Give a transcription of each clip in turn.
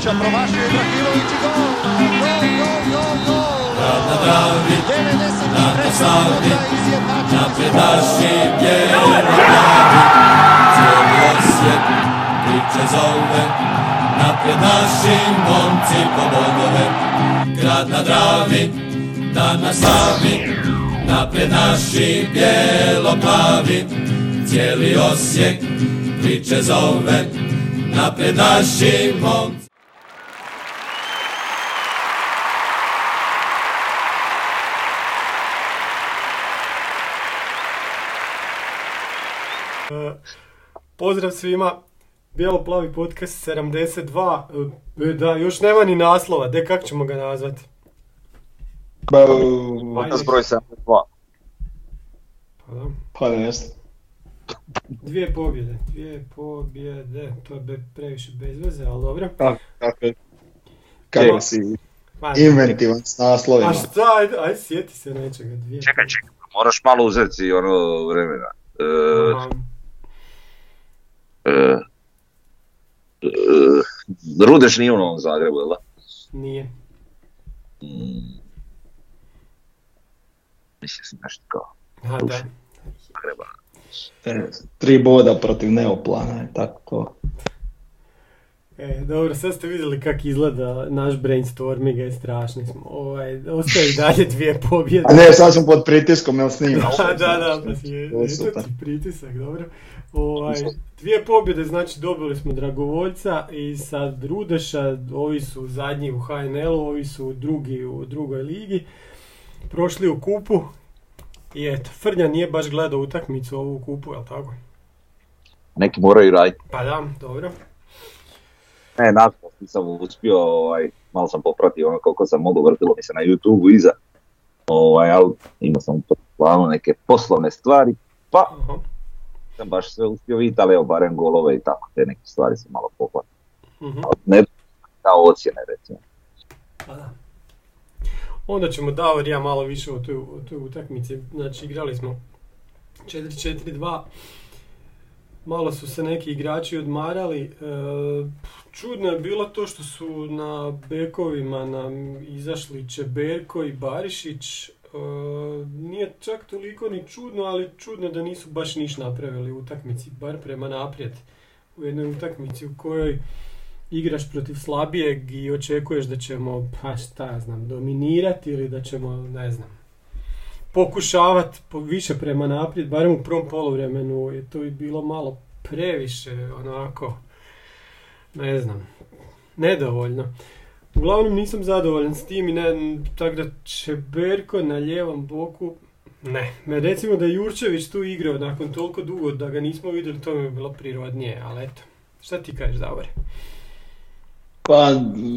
Ibrahimovića, promašio Ibrahimović i gol! Gol, gol, gol, gol! Grad na Dravi, 93. na Savi, naši bijelo plavi, cijeli Osijek priče zove, napred naši momci po bodove. Grad na Dravi, dan na Savi, napred naši bijelo plavi, cijeli Osijek priče zove, napred naši momci. Pozdrav svima, Bijelo-plavi podcast 72, E, da, još nema ni naslova, de kak ćemo ga nazvati? Podcast broj 72. Pa da. Pa ne znam. Dvije pobjede, dvije pobjede, to je be- previše bez veze, ali dobro. Kako, kako, kako si inventivan s naslovima. A šta, ajde, ajde sjeti se nečega, dvije. Čekaj, čekaj, moraš malo uzeti ono vremena. E, e, e, Rudeš nije u Novom Zagrebu, jel da? nije. Mm. Mislim sam nešto kao A da, Zagreba. E, Tri boda protiv Neoplana je tako to. e, dobro, sad ste vidjeli kak izgleda naš brainstorming, je strašni smo. Ovaj, ostaje i dalje dvije pobjede. A ne, sad sam pod pritiskom, jel snimaš? Da, da, da, pa je, To je ti pritisak, dobro. Ovaj, dvije pobjede, znači dobili smo Dragovoljca i sad Rudeša, ovi su zadnji u HNL-u, ovi su drugi u drugoj ligi. Prošli u kupu i eto, Frnja nije baš gledao utakmicu ovu u kupu, jel tako? Neki moraju raditi. Pa da, dobro. Ne, nažalost nisam uspio, ovaj, malo sam popratio ono koliko sam mogao, vrtilo mi se na YouTube iza. Ovaj, ali imao sam u planu neke poslovne stvari, pa Aha. Sam baš sve uspio vidjeti, ali evo barem golove i tako, te neke stvari sam malo popratio. mhm, Ali ne kao ocjene recimo. Pa da. Onda ćemo Davor ja malo više o toj, o toj utakmici. Znači igrali smo 4-4-2. Malo su se neki igrači odmarali. E, čudno je bilo to što su na bekovima nam izašli Čeberko i Barišić. Nije čak toliko ni čudno, ali čudno da nisu baš niš napravili u utakmici, bar prema naprijed. U jednoj utakmici u kojoj igraš protiv slabijeg i očekuješ da ćemo, pa šta ja znam, dominirati ili da ćemo, ne znam, pokušavati po, više prema naprijed, barem u prvom poluvremenu je to i bilo malo previše, onako, ne znam, nedovoljno. Uglavnom nisam zadovoljan s tim i ne, tako da Čeberko na lijevom boku, ne. Me recimo da je Jurčević tu igrao nakon toliko dugo da ga nismo vidjeli, to mi je bilo prirodnije, ali eto. Šta ti kažeš, Davore? Pa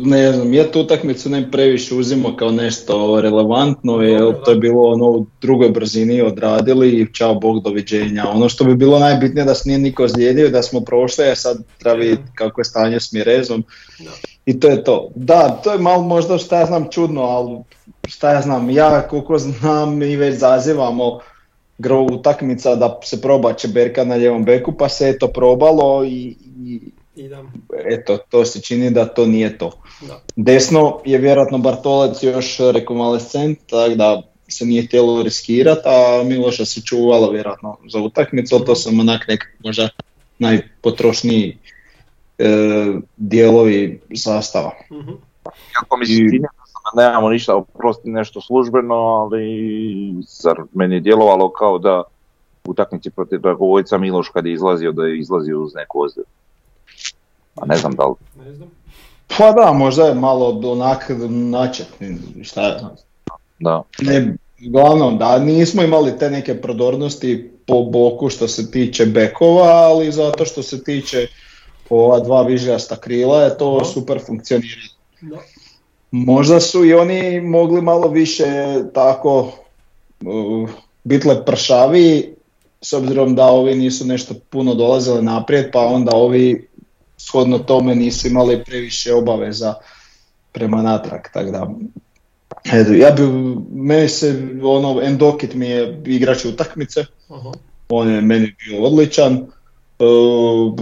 ne znam, ja tu utakmicu ne previše uzimo kao nešto relevantno, jer to je bilo ono u drugoj brzini odradili i čao bog doviđenja. Ono što bi bilo najbitnije da se nije niko ozlijedio, da smo prošli, a sad treba vidjeti kako je stanje s Mirezom. Da. I to je to. Da, to je malo možda šta ja znam čudno, ali šta ja znam, ja koliko znam mi već zazivamo gro utakmica da se proba Čeberka na ljevom beku, pa se eto probalo i, i I da, eto, to se čini da to nije to. da. Desno je vjerojatno Bartolec još rekonvalescent, tako da se nije htjelo riskirati, a Miloša se čuvalo vjerojatno za utakmicu, to su onak nekak možda najpotrošniji dijelovi sastava. Mhm. Kako mi se čini da sam- nemamo ništa, oprosti nešto službeno, ali zar meni je djelovalo kao da u utakmici protiv Dragovojca Miloš kad je izlazio da je izlazio uz neku ozljedu. A ne znam da li Ne znam. Pa da, možda je malo onak načet, šta znam. da. Ne, uglavnom da nismo imali te neke prodornosti po boku što se tiče bekova, ali zato što se tiče ova dva vižljasta krila je to super funkcionira. Da. Možda su i oni mogli malo više tako uh, biti lepršaviji, s obzirom da ovi nisu nešto puno dolazili naprijed, pa onda ovi shodno tome nisu imali previše obaveza prema natrag, tako da eto, ja bi, meni se, ono, Endokit mi je igrač utakmice, Aha. on je meni bio odličan, Uh,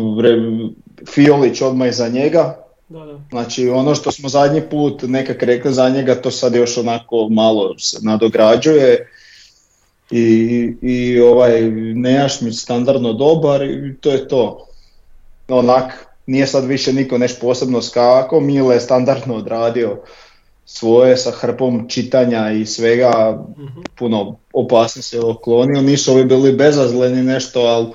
Fiolić odmah iza njega, Da, da. Znači ono što smo zadnji put nekak rekli za njega, to sad još onako malo se nadograđuje. I, i ovaj Nejašmić standardno dobar i to je to. Onak, nije sad više niko nešto posebno skako, Mile je standardno odradio svoje sa hrpom čitanja i svega, Mhm. puno opasni se oklonio, nisu ovi bili bezazleni nešto, ali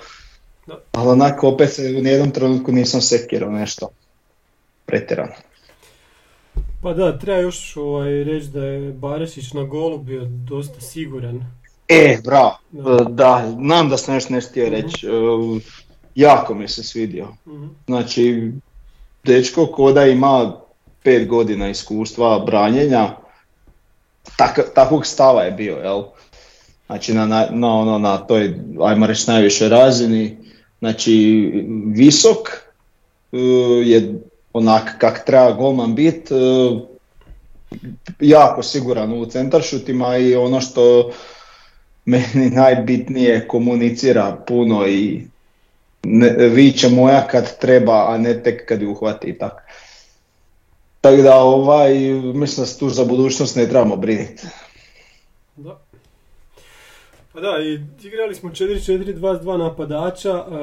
Da. ali onak opet se u nijednom trenutku nisam sekirao nešto pretjerano. Pa da, treba još ovaj, reći da je Barešić na golu bio dosta siguran. E, bravo, Da. da, znam da sam nešto nešto htio reći, E, jako mi se svidio. Mhm. Znači, dečko koda ima pet godina iskustva branjenja, tak, takvog stava je bio, jel? Znači na, na, na, ono, na toj, ajmo reći, najvišoj razini. Znači, visok e, je onak kak treba golman bit, e, jako siguran u centaršutima i ono što meni najbitnije komunicira puno i ne, viće moja kad treba, a ne tek kad ju uhvati i tako. Tako da ovaj, mislim da se tu za budućnost ne trebamo brinuti. Da. Pa da, i igrali smo 4-4-2 napadača, e,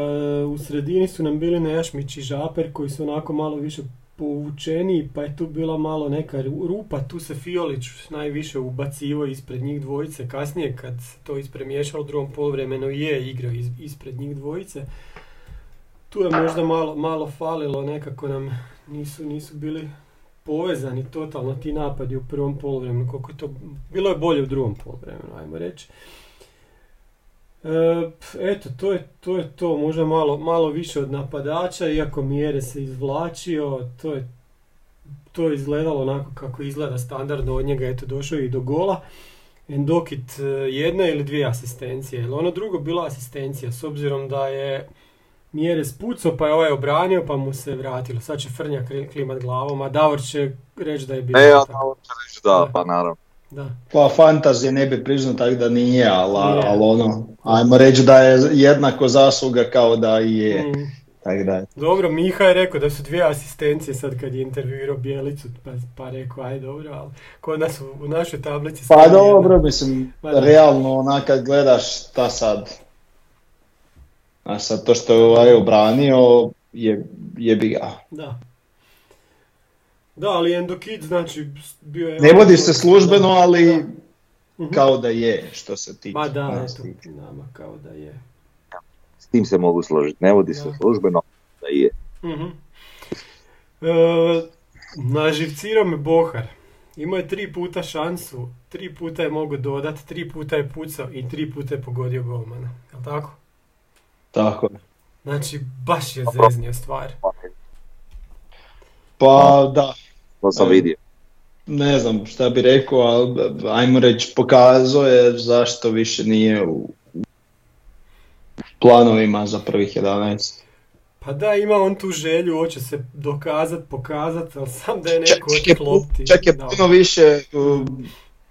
u sredini su nam bili Nejašmić i Žaper koji su onako malo više povučeni, pa je tu bila malo neka ru- rupa, tu se Fiolić najviše ubacivo ispred njih dvojice, kasnije kad to ispremiješalo u drugom poluvremenu je igrao ispred njih dvojice. Tu je možda malo, malo falilo, nekako nam nisu, nisu bili povezani totalno ti napadi u prvom poluvremenu, koliko je to, bilo je bolje u drugom poluvremenu, ajmo reći. E, eto, to je, to je to, možda malo, malo više od napadača, iako Mjere se izvlačio, to je to je izgledalo onako kako izgleda standardno od njega, eto došao i do gola. Endokit e, jedna ili dvije asistencije, jer ono drugo bila asistencija, s obzirom da je Mjere spucao, pa je ovaj obranio, pa mu se vratilo. Sad će Frnjak kli- klimat glavom, a Davor će reći da je bilo E, ja to ću reći da, pa naravno. Da. Pa fantazije ne bi priznao tako da nije, ali, Nije. ali ono, ajmo reći da je jednako zasluga kao da je. Mm. Tako da je. Dobro, Miha je rekao da su dvije asistencije sad kad je intervjuirao Bijelicu, pa, pa rekao aj dobro, ali kod nas u, u našoj tablici... Pa dobro, jedna. mislim, da. realno onak kad gledaš šta sad. A sad to što je ovaj obranio je, jebi ga. Da. Da, ali Endokid, znači, bio je... Ne vodi se službeno, ali Mhm. kao da je što se tiče. Ma da, eto, nama kao da je. S tim se mogu složiti. Ne vodi se službeno, da je. Mhm. E, naživcirao me Bohar. Imao je tri puta šansu, tri puta je mogao dodat, tri puta je pucao i tri puta je pogodio golmana. Jel tako? Tako je. Znači, baš je zeznio stvar. Pa da, To sam E, vidio. ne znam šta bi rekao, ali ajmo reći pokazao je zašto više nije u planovima za prvih 11. Pa da, ima on tu želju, hoće se dokazat, pokazat, ali sam da je Čak, neko čak je, otklopti. čak je Da. puno više uh,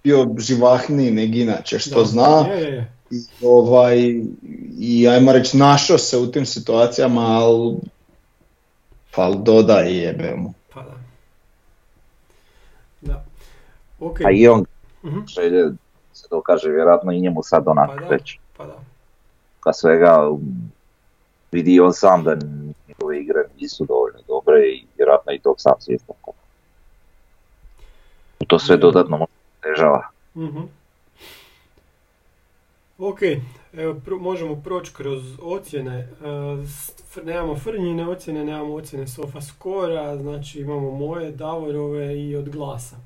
bio živahniji nego inače što Da. zna. Je, je, je. I, ovaj, I ajmo reći našao se u tim situacijama, ali pa dodaj jebe mu. Pa da. Da. Ok. A i on Mhm. želje se dokaže vjerojatno i njemu sad onak Pa da. već. Pa da. Ka svega um, vidi on sam da njegove igre nisu dovoljno dobre i vjerojatno i tog sam svjestan. To sve Da. dodatno možda težava. Mhm. Ok, evo pro- možemo proći kroz ocjene. E, f- nemamo Frnjine ocjene, nemamo ocjene Sofa Skora, znači imamo moje, Davorove i od glasa.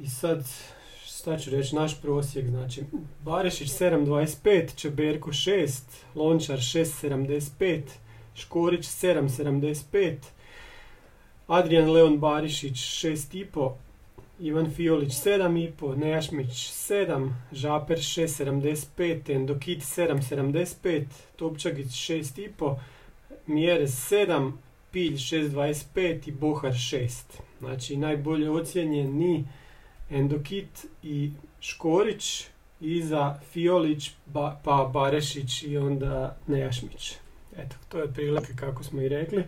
I sad, šta ću reći, naš prosjek, znači Barešić 7.25, Čeberko 6, Lončar 6.75, Škorić 7.75, Adrian Leon Barišić 6.5, Ivan Fiolić 7,5, Nejašmić 7, Žaper 6,75, Endokit 7,75, Topčagić 6,5, Mjerez 7, Pilj 6,25 i Bohar 6. Znači najbolje ocjenjeni Endokit i Škorić, iza Fiolić, ba, pa Barešić i onda Nejašmić. Eto, to je prilike kako smo i rekli.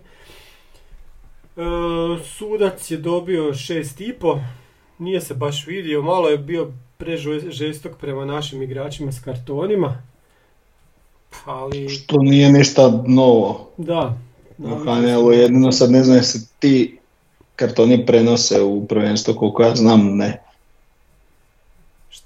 sudac je dobio 6,5, nije se baš vidio, malo je bio prežestok prema našim igračima s kartonima. Ali, Što nije ništa novo da. smo. jedino sad ne znam jesi ti kartoni prenose u prvenstvo, koliko ja znam ne.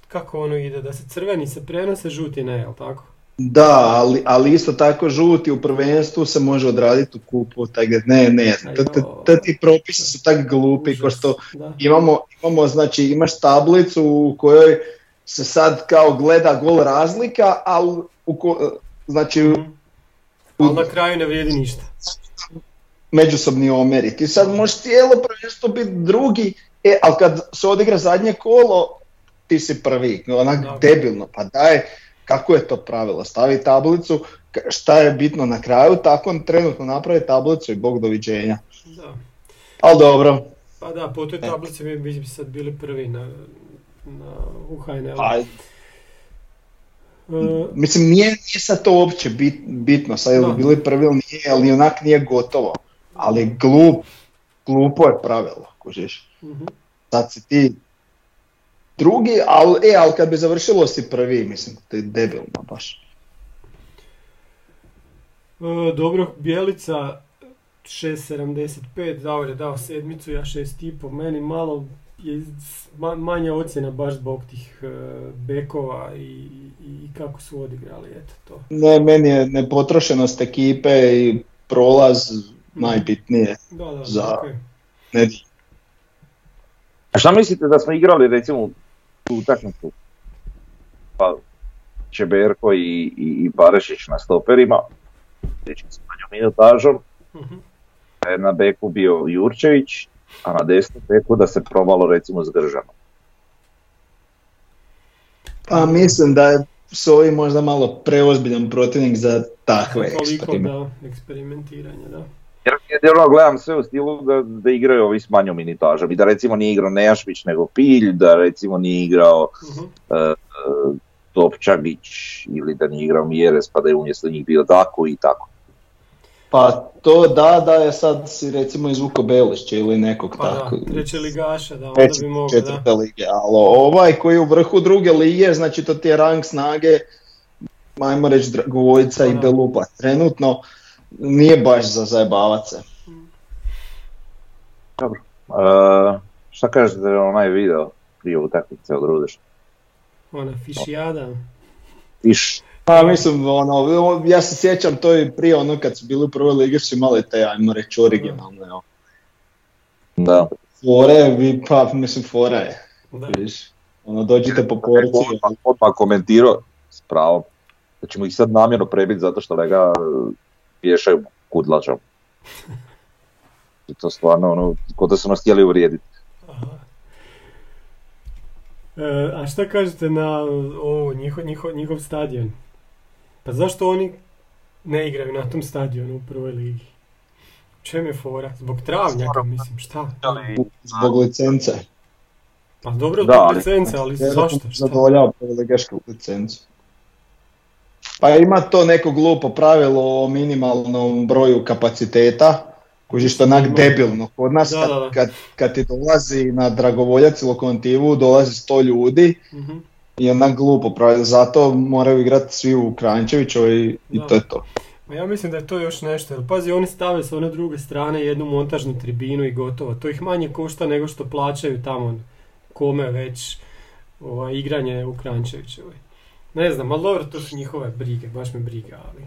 Kako ono ide, da se crveni se prenose, žuti ne, jel tako? Da, ali, ali isto tako žuti u prvenstvu se može odraditi u kupu, tako da ne, ne, Aj, t- t- jo. t- ti propisi su tak glupi ko što imamo, imamo, znači imaš tablicu u kojoj se sad kao gleda gol razlika, ali u ko- znači Mhm. Ali na kraju ne vrijedi ništa. međusobni omjeri. Ti sad možeš cijelo prvenstvo biti drugi, e, ali kad se odigra zadnje kolo, ti si prvi. Onak Da. debilno, pa daj, kako je to pravilo? Stavi tablicu, šta je bitno na kraju, tako on trenutno napravi tablicu i bog doviđenja. Da. Ali dobro, Pa da, po toj tablici mi bi sad bili prvi na, na, u HNL. a, E, mislim nije, nije sad to uopće bit, bitno, sad je li bili prvi ili nije, ali onak nije gotovo. Ali glup, glupo je pravilo, kužiš. mhm. sad si ti drugi, ali e, al kad bi završilo si prvi, mislim, to je debilno baš. E, dobro, Bjelica 6.75, Davor je dao sedmicu, ja 6.5, meni malo je manja ocjena baš zbog tih e, bekova i, i kako su odigrali, eto to. Ne, meni je nepotrošenost ekipe i prolaz najbitnije. Da, da, Za- okej. Ne, A šta mislite da smo igrali recimo tu utakmicu? Pa Čeberko i, i, i Barišić na stoperima, znači s manjom minutažom, da je na beku bio Jurčević, a na desnom beku da se probalo recimo s Gržanom. pa mislim da je Soji možda malo preozbiljan protivnik za takve Toliko, eksperimente. da, eksperimentiranje, da. Jer jedino gledam sve u stilu da, da igraju ovi s manjom minutažom i da recimo nije igrao Nejašmić nego Pilj, da recimo nije igrao Mhm. Topčagić ili da nije igrao Mjeres pa da je umjesto njih bio Daku i tako. Pa to da, da je sad si recimo izvuko Belišće ili nekog Pa tako. da, treće ligaša, da, onda treće, bi mogao, četvrte da. lige, ali ovaj koji je u vrhu druge lige, znači to ti je rang snage, ajmo reći Dragovoljca i Da. Belupa. Trenutno nije baš za zajebavac se. Dobro. E, šta kažete za onaj video prije utakmice od Rudeš? Ona fišijada. Iš, Pa mislim, ono, ja se sjećam to i prije ono kad su bili u prvoj ligi su imali te, ajmo reći, originalne ono, da. fore, vi, pa mislim fora je, Da. vidiš. Ono, dođite po porci, Odmah, odmah komentirao s pravom da ćemo ih sad namjerno prebiti zato što da ga e, vješaju kudlačom. I to stvarno ono, kod da su nas htjeli uvrijediti. Aha. E, a šta kažete na ovo, njihov, njihov, njihov stadion? Pa zašto oni ne igraju na tom stadionu u prvoj ligi? Čem je fora? Zbog travnjaka, mislim, šta? zbog licence. Pa dobro, Da, zbog ali- licence, ali zašto? Šta? Zadovoljava prvoligašku licencu. Pa ima to neko glupo pravilo o minimalnom broju kapaciteta, kuži što onak debilno. Kod nas Da, kad, da, da. kad, kad ti dolazi na Dragovoljac i lokomotivu, dolazi 100 ljudi Mhm. i onak glupo pravilo. Zato moraju igrati svi u Kranjčevićevoj i, i to je to. Ma ja mislim da je to još nešto, jer pazi, oni stave sa one druge strane jednu montažnu tribinu i gotovo. To ih manje košta nego što plaćaju tamo kome već ovaj, igranje u Krančevićevoj. Ne znam, ali dobro, to su njihove brige, baš me briga, ali...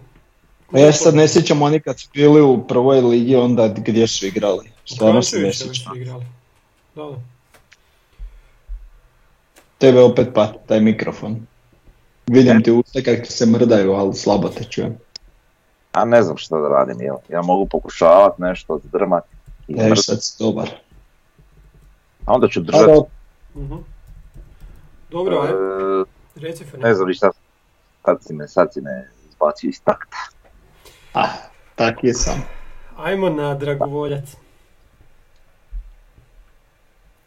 A ja se sad ne sjećam oni kad su bili u prvoj ligi onda gdje su igrali. Stvarno se ne sjećam. Da. Tebe opet pa taj mikrofon. Vidim ti usta kako se mrdaju, ali slabo te čujem. A ne znam šta da radim, jel? Ja mogu pokušavat nešto zdrmat i Ja mrt, sad si dobar. a onda ću A držati. Mhm. Dobro, aj, e, reci ne znam ništa, sad si me, sad si me izbacio iz takta. ah, tak je sam. Ajmo na Dragovoljac.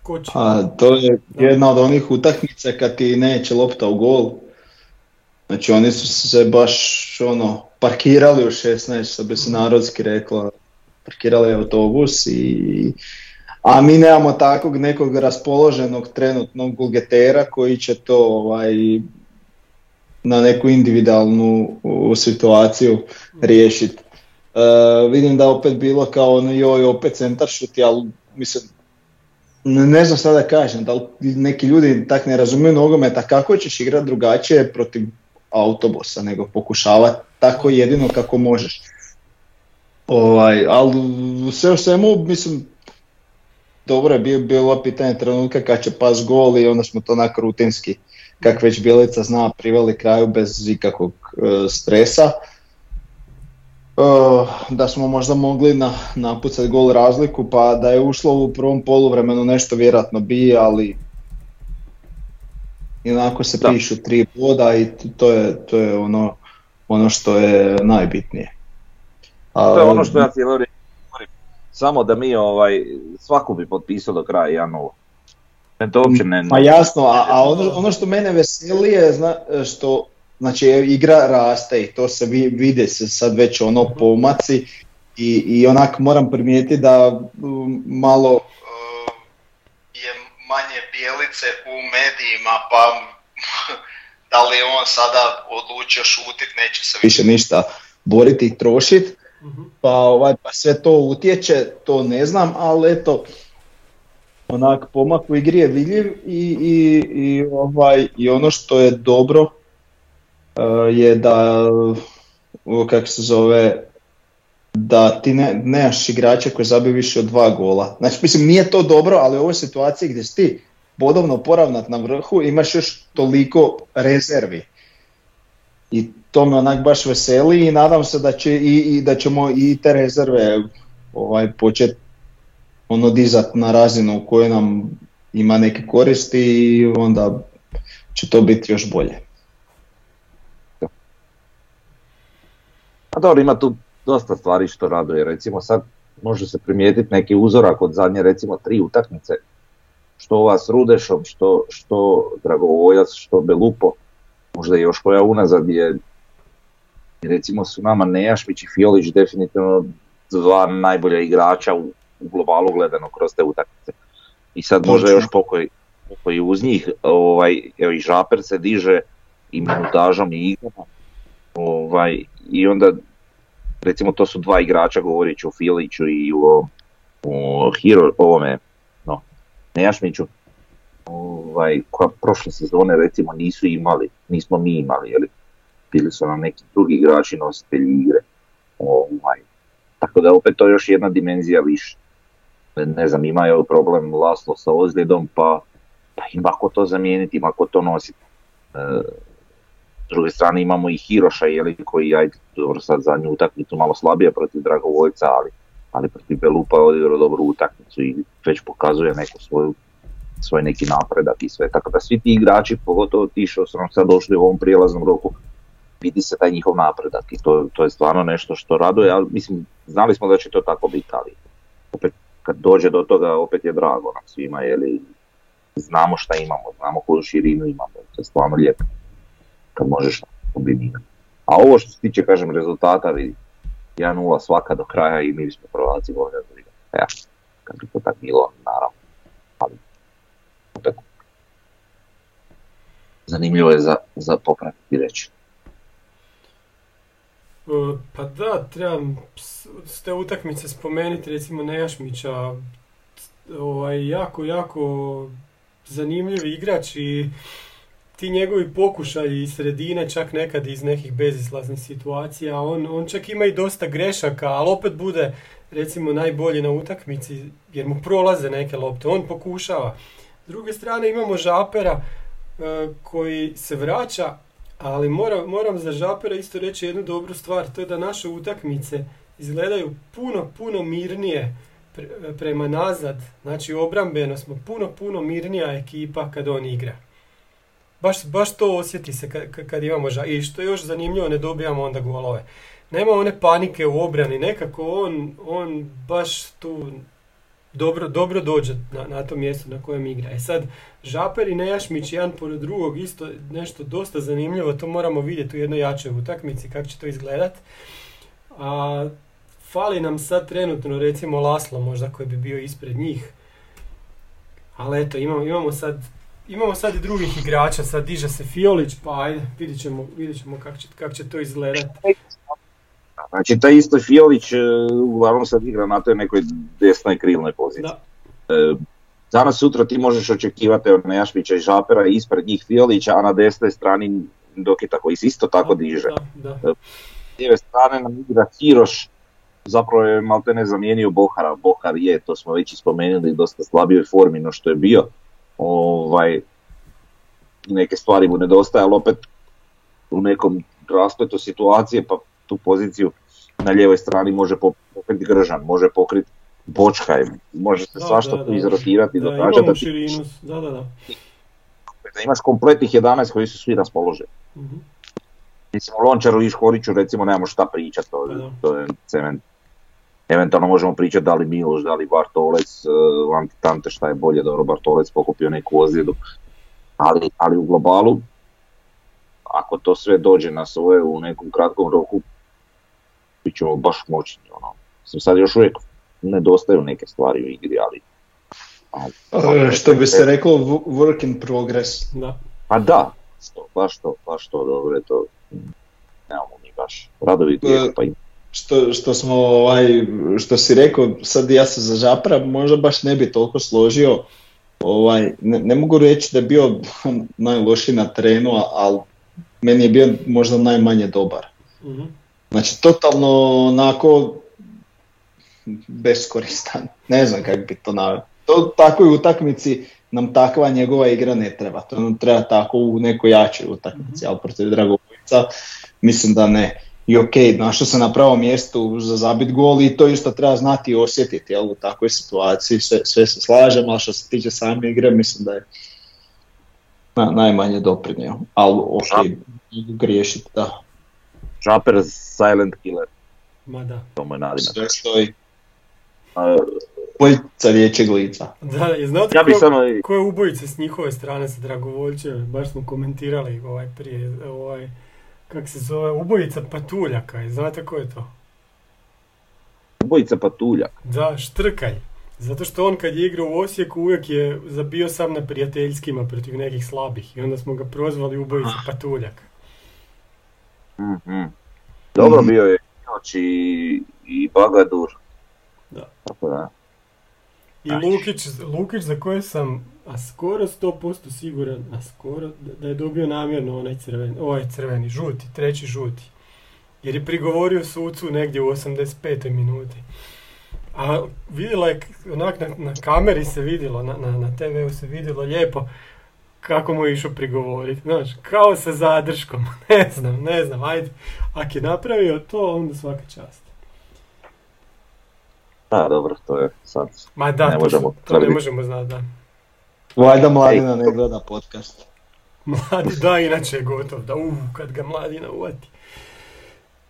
Ko će? A to je jedna od onih utakmica kad ti neće lopta u gol. Znači oni su se baš ono parkirali u 16, što bi se narodski reklo. parkirali autobus i a mi nemamo takvog nekog raspoloženog trenutnog gulgetera koji će to ovaj, na neku individualnu situaciju riješiti. E, vidim da opet bilo kao ono joj opet centar šuti, ali mislim ne, znam šta da kažem, da li neki ljudi tak ne razumiju nogometa kako ćeš igrati drugačije protiv autobusa, nego pokušavati tako jedino kako možeš. Ovaj, ali sve u svemu, mislim, dobro je bilo, bilo pitanje trenutka kad će pas gol i onda smo to onak rutinski, kak već Bjelica zna, priveli kraju bez ikakvog e, stresa. E, da smo možda mogli na, napucati gol razliku, pa da je ušlo u prvom poluvremenu nešto vjerojatno bi, ali onako se pišu tri boda i to je, to je ono, ono što je najbitnije. A, to je ono što ja cijelo samo da mi ovaj, svaku bi potpisao do kraja 1-0. To uopće ne... Pa jasno, a, a ono, ono što mene veseli je zna, što znači igra raste i to se vide se sad već ono pomaci i, i onak moram primijetiti da malo uh, je manje bijelice u medijima pa da li on sada odlučio šutit, neće se više ništa boriti i trošiti pa, ovaj, pa sve to utječe, to ne znam, ali eto, onak pomak u igri je vidljiv i, i, i, ovaj, i ono što je dobro uh, je da, kako se zove, da ti ne, nemaš igrača koji zabiju više od dva gola. Znači, mislim, nije to dobro, ali u ovoj situaciji gdje si ti bodovno poravnat na vrhu, imaš još toliko rezervi. I to me onak baš veseli i nadam se da, će i, i da ćemo i te rezerve ovaj, početi ono dizat na razinu u kojoj nam ima neke koristi i onda će to biti još bolje. A dobro, ima tu dosta stvari što raduje. Recimo sad može se primijetiti neki uzorak od zadnje recimo tri utakmice. Što ova s Rudešom, što, što Dragovoljac, što Belupo, možda još koja unazad je recimo su nama Nejašmić i Fiolić definitivno dva najbolja igrača u, u globalu gledano kroz te utakmice. I sad može još pokoj, pokoj uz njih, ovaj, evo i Žaper se diže i minutažom i igrama. Ovaj, I onda recimo to su dva igrača, govorit ću o Filiću i o, o Hiro, ovome, no, Nejašmiću, ovaj, koja prošle sezone recimo nisu imali, nismo mi imali, jeli, bili su nam neki drugi igrači nositelji igre. Ovaj. Tako da opet to je još jedna dimenzija više. Ne znam, imaju problem Laslo sa ozljedom, pa, pa ima ko to zamijeniti, ima ko to nositi. E, s druge strane imamo i Hiroša, jeli, koji ajde, dobro sad zadnju utakmicu malo slabije protiv Dragovojca, ali, ali protiv Belupa je odigrao dobru utakmicu i već pokazuje neku svoju svoj neki napredak i sve. Tako da svi ti igrači, pogotovo ti što su nam sad došli u ovom prijelaznom roku, vidi se taj njihov napredak i to, to je stvarno nešto što raduje, ali mislim, znali smo da će to tako biti, ali opet kad dođe do toga opet je drago nam svima, li znamo šta imamo, znamo koju širinu imamo, to je stvarno lijepo kad možeš kombinirati. A ovo što se tiče, kažem, rezultata, vidi, 1-0 svaka do kraja i mi smo prvaci volja da Ja, kad bi to tak bilo, naravno. Ali, opet, zanimljivo je za, za popratiti reći. Pa da, trebam s te utakmice spomenuti recimo Nejašmića, ovaj, jako, jako zanimljiv igrač i ti njegovi pokušaji iz sredine, čak nekad iz nekih bezizlaznih situacija, on, on čak ima i dosta grešaka, ali opet bude recimo najbolji na utakmici jer mu prolaze neke lopte, on pokušava. S druge strane imamo Žapera e, koji se vraća, ali moram, moram za Žapera isto reći jednu dobru stvar, to je da naše utakmice izgledaju puno, puno mirnije prema nazad. Znači obrambeno smo puno, puno mirnija ekipa kad on igra. Baš, baš to osjeti se kad, kad imamo ža... I što je još zanimljivo, ne dobijamo onda golove. Nema one panike u obrani, nekako on, on baš tu dobro, dobro dođe na, na to mjesto na kojem igra. E sad, Žaper i Nejašmić jedan pored drugog isto nešto dosta zanimljivo, to moramo vidjeti u jednoj jačoj utakmici kako će to izgledat. A fali nam sad trenutno recimo Laslo možda koji bi bio ispred njih. Ali eto, imamo, imamo sad Imamo sad i drugih igrača, sad diže se Fiolić, pa ajde, vidjet ćemo, vidjet ćemo kako će, kak će to izgledat. Znači, taj isto Fiolić e, uglavnom sad igra na toj nekoj desnoj krilnoj poziciji. Da, E, danas sutra ti možeš očekivati evo, Nejašmića i Žapera ispred njih Fiolića, a na desnoj strani Dokita koji se isto tako diže. Da, da. S lijeve strane nam igra Hiroš, zapravo je maltene zamijenio Bohara. Bohar je, to smo već spomenuli, dosta slabijoj formi no što je bio. Ovaj, neke stvari mu nedostaje, ali opet u nekom raspletu situacije, pa tu poziciju na lijevoj strani može pok- pokriti Gržan, može pokriti Bočkaj, može se svašta tu izrotirati i Da, imamo da, ti- da, da, da. da imaš kompletnih 11 koji su svi raspoloženi. Mhm. Mislim, o Lončaru i Škoriću recimo nemamo šta pričati, to, to je cement. Eventualno možemo pričati da li Miloš, da li Bartolec, uh, Ante Tante šta je bolje, dobro Bartolec pokupio neku ozljedu. Ali, ali u globalu, ako to sve dođe na svoje u nekom kratkom roku, bit ćemo baš moćni. Ono. Mislim, sad još uvijek nedostaju neke stvari u igri, ali... ali- E, Što bi se reklo, wo- work in progress. Da. Pa da, što, baš to, baš to, dobro je to. Nemamo mi baš radovi tijela, pa Što, što smo, ovaj, što si rekao, sad ja se za Žapra možda baš ne bi toliko složio. Ovaj, ne, ne mogu reći da je bio najlošiji na terenu, ali meni je bio možda najmanje dobar. Mhm. Znači, totalno onako beskoristan. Ne znam kako bi to naveo. To takvoj utakmici nam takva njegova igra ne treba. To nam treba tako u nekoj jačoj utakmici, ali protiv Dragovoljca mislim da ne. I ok, našao se na pravom mjestu za zabit gol i to isto treba znati i osjetiti jel, u takvoj situaciji. Sve, sve se slažem, ali što se tiče same igre mislim da je na, najmanje doprinio. Ali ok, griješiti, da. Žaper silent killer, Ma da. to mu je nadimak. Sve stoji. A, Boljca riječeg lica. Da, je znate Ja bi ko, samo, ko je ubojice s njihove strane sa Dragovoljčeve? Baš smo komentirali ovaj prije, ovaj, kak se zove, ubojica Patuljaka, je, znate ko je to? ubojica patuljak. Da, Štrkalj. Zato što on kad je igrao u Osijeku uvijek je zabio sam na prijateljskima protiv nekih slabih i onda smo ga prozvali ubojica Patuljak. Mhm. Dobro Mhm. bio je Inoć i, i Bagadur. Da. Tako da. I Aj. Lukić, Lukić za koje sam a skoro 100% siguran, a skoro da, je dobio namjerno onaj crveni, ovaj crveni, žuti, treći žuti. Jer je prigovorio sucu negdje u 85. minuti. A vidjela je, onak na, na kameri se vidjelo, na, na, na TV-u se vidjelo lijepo kako mu je išao prigovoriti. Znaš, kao sa zadrškom. ne znam, ne znam, ajde. Ako je napravio to, onda svaka čast. Da, dobro, to je sad. Ma da, Ne to, možemo to ne možemo znati, da. Valjda mladina ne gleda podcast. Mladi, da, inače je gotov, da, uh, kad ga mladina uvati.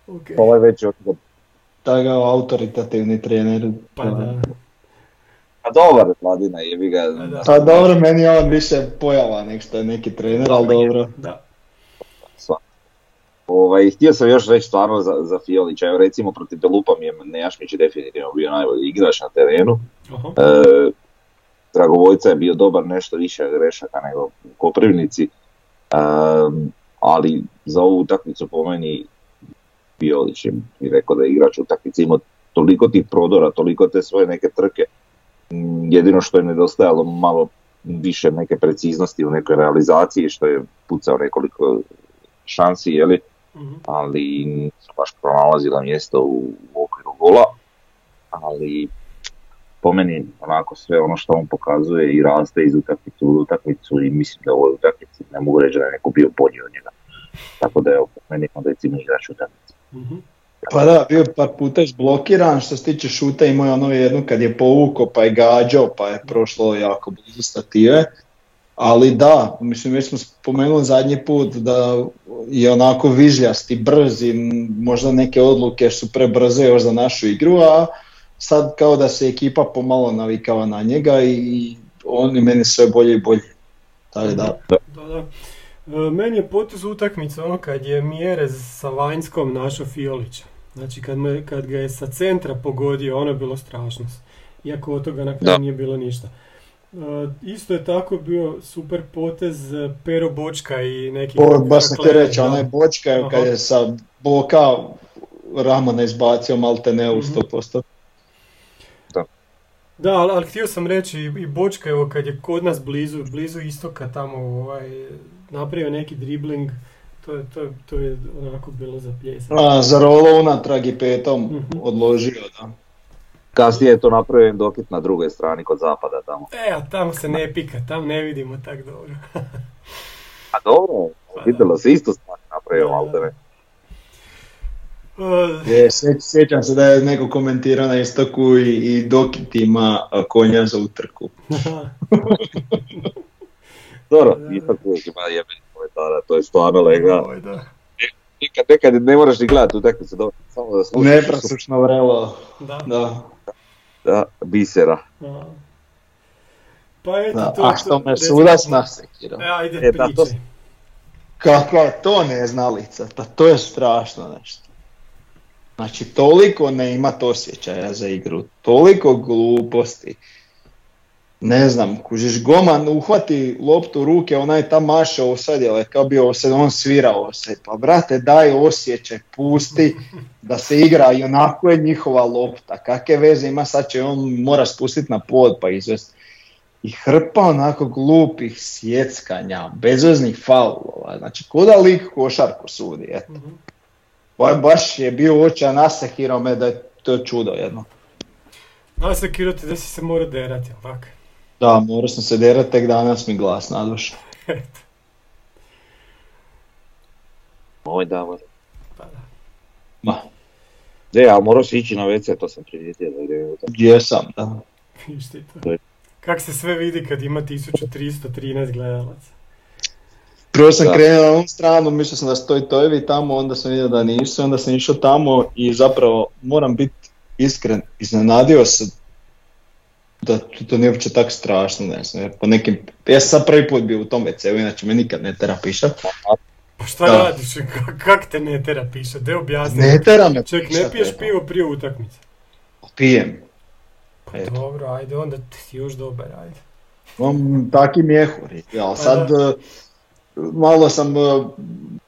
Ok, Ovaj već od... Taj ga autoritativni trener. pa da, Pa dobar je mladina, jebi ga. Pa da. Dobro, meni je on više pojava nek što je neki trener, ali dobro. da. Sva. Ovaj, htio sam još reći stvarno za, za Fiolića, evo recimo protiv Delupa mi je Nejašmić definitivno bio najbolji igrač na terenu. Aha. E, Dragovojca je bio dobar nešto više grešaka nego u Koprivnici, Ehm, ali za ovu utakmicu po meni Fiolić je mi rekao da je igrač u utakmici imao toliko tih prodora, toliko te svoje neke trke, jedino što je nedostajalo malo više neke preciznosti u nekoj realizaciji, što je pucao nekoliko šansi, jeli, Mhm. ali nisu baš pronalazila mjesto u, u okviru gola, ali po meni onako sve ono što on pokazuje i raste iz utakmicu u utakmicu i mislim da u ovoj utakmici ne mogu reći da je neko bio bolji od njega. Tako da evo, po meni on recimo igrač utakmice. Mhm. Pa da, bio par puta blokiran, što se tiče šuta imao je ono jednu kad je povukao pa je gađao pa je prošlo jako blizu stative. Ali da, mislim već smo spomenuli zadnji put da je onako vižljast i brz i možda neke odluke su prebrze još za našu igru, a sad kao da se ekipa pomalo navikava na njega i on je meni sve bolje i bolje. Tako da, Da, da. E, meni je potez utakmice ono kad je Mjerez sa Vanjskom našao Fiolića. Znači kad, me, kad ga je sa centra pogodio, ono je bilo strašno. Iako od toga na kraju Da. nije bilo ništa. E, isto je tako bio super potez e, Pero Bočka i neki... O, baš sam te Kakler, reći, da. onaj bočka Aha. kad je sa boka Ramana izbacio malte ne u Mhm. 100%. Da, ali, ali htio sam reći i, i Bočka, evo kad je kod nas blizu, blizu istoka tamo ovaj, napravio neki dribling, to je, to, je- to je onako bilo za pljesak. A, za rolo unatrag i petom Mhm. odložio, da. Kasnije je to napravio Dokit na drugoj strani kod zapada tamo. E, a tamo se ne pika, tam ne vidimo tak dobro. A dobro, vidjelo se isto stvar napravio Da, da. Valdere. E, Je, sjeć- sjećam se da je neko komentirao na istoku i, i Dokit ima konja za utrku. Dobro, Da, da. isto uvijek ima jebeni komentara, to je stvarno lega. da. Nikad, nekad ne moraš ni gledati utakmicu, dobro, samo da slušaš. Neprasušno vrelo, Da. da. Da, bisera. A. Pa eto da. to. A što me sudac nasekirao. E, ajde, E, da, to-. Kakva to neznalica, pa to je strašno nešto. Znači, toliko ne imat osjećaja za igru, toliko gluposti. Ne znam, kužiš, Goman uhvati loptu u ruke, onaj tam mašao sad je kao bio se, on svirao se. Pa brate, daj osjećaj, pusti da se igra i onako je njihova lopta. Kakve veze ima, sad će on mora spustiti na pod pa izvesti. I hrpa onako glupih sjeckanja, bezveznih faulova. Znači, kuda lik košarku sudi, eto. Mhm. Ba- baš je bio očaj nasekirao me da je to čudo jedno. A se kiroti da si se mora derati, jel? Da, morao sam se derati, tek danas mi glas naduša. Moj davor. Pa da. Ma, Ne, ali moraš ići na WC, to sam primijetio da utakmicu. jesam, da. To to. je- Kak se sve vidi kad ima 1313 gledalaca. Prvo sam Da. krenuo na onu stranu, mislio sam da stoji tojevi tamo, onda sam vidio da nisu, onda sam išao tamo i zapravo moram biti iskren, iznenadio se da to, to nije uopće tako strašno, ne znam, jer po nekim, ja sam sad prvi put bio u tom WC-u, inače me nikad ne tera pišat. Pa šta Da. radiš? Ka- Kak te ne tera piše? De objasni. Ne tera me Ček, ne piješ eto. pivo prije utakmice? Pijem. Pa Eto. dobro, ajde, onda ti si još dobar, ajde. Imam taki mjehuri, Pa ali sad e, malo sam e,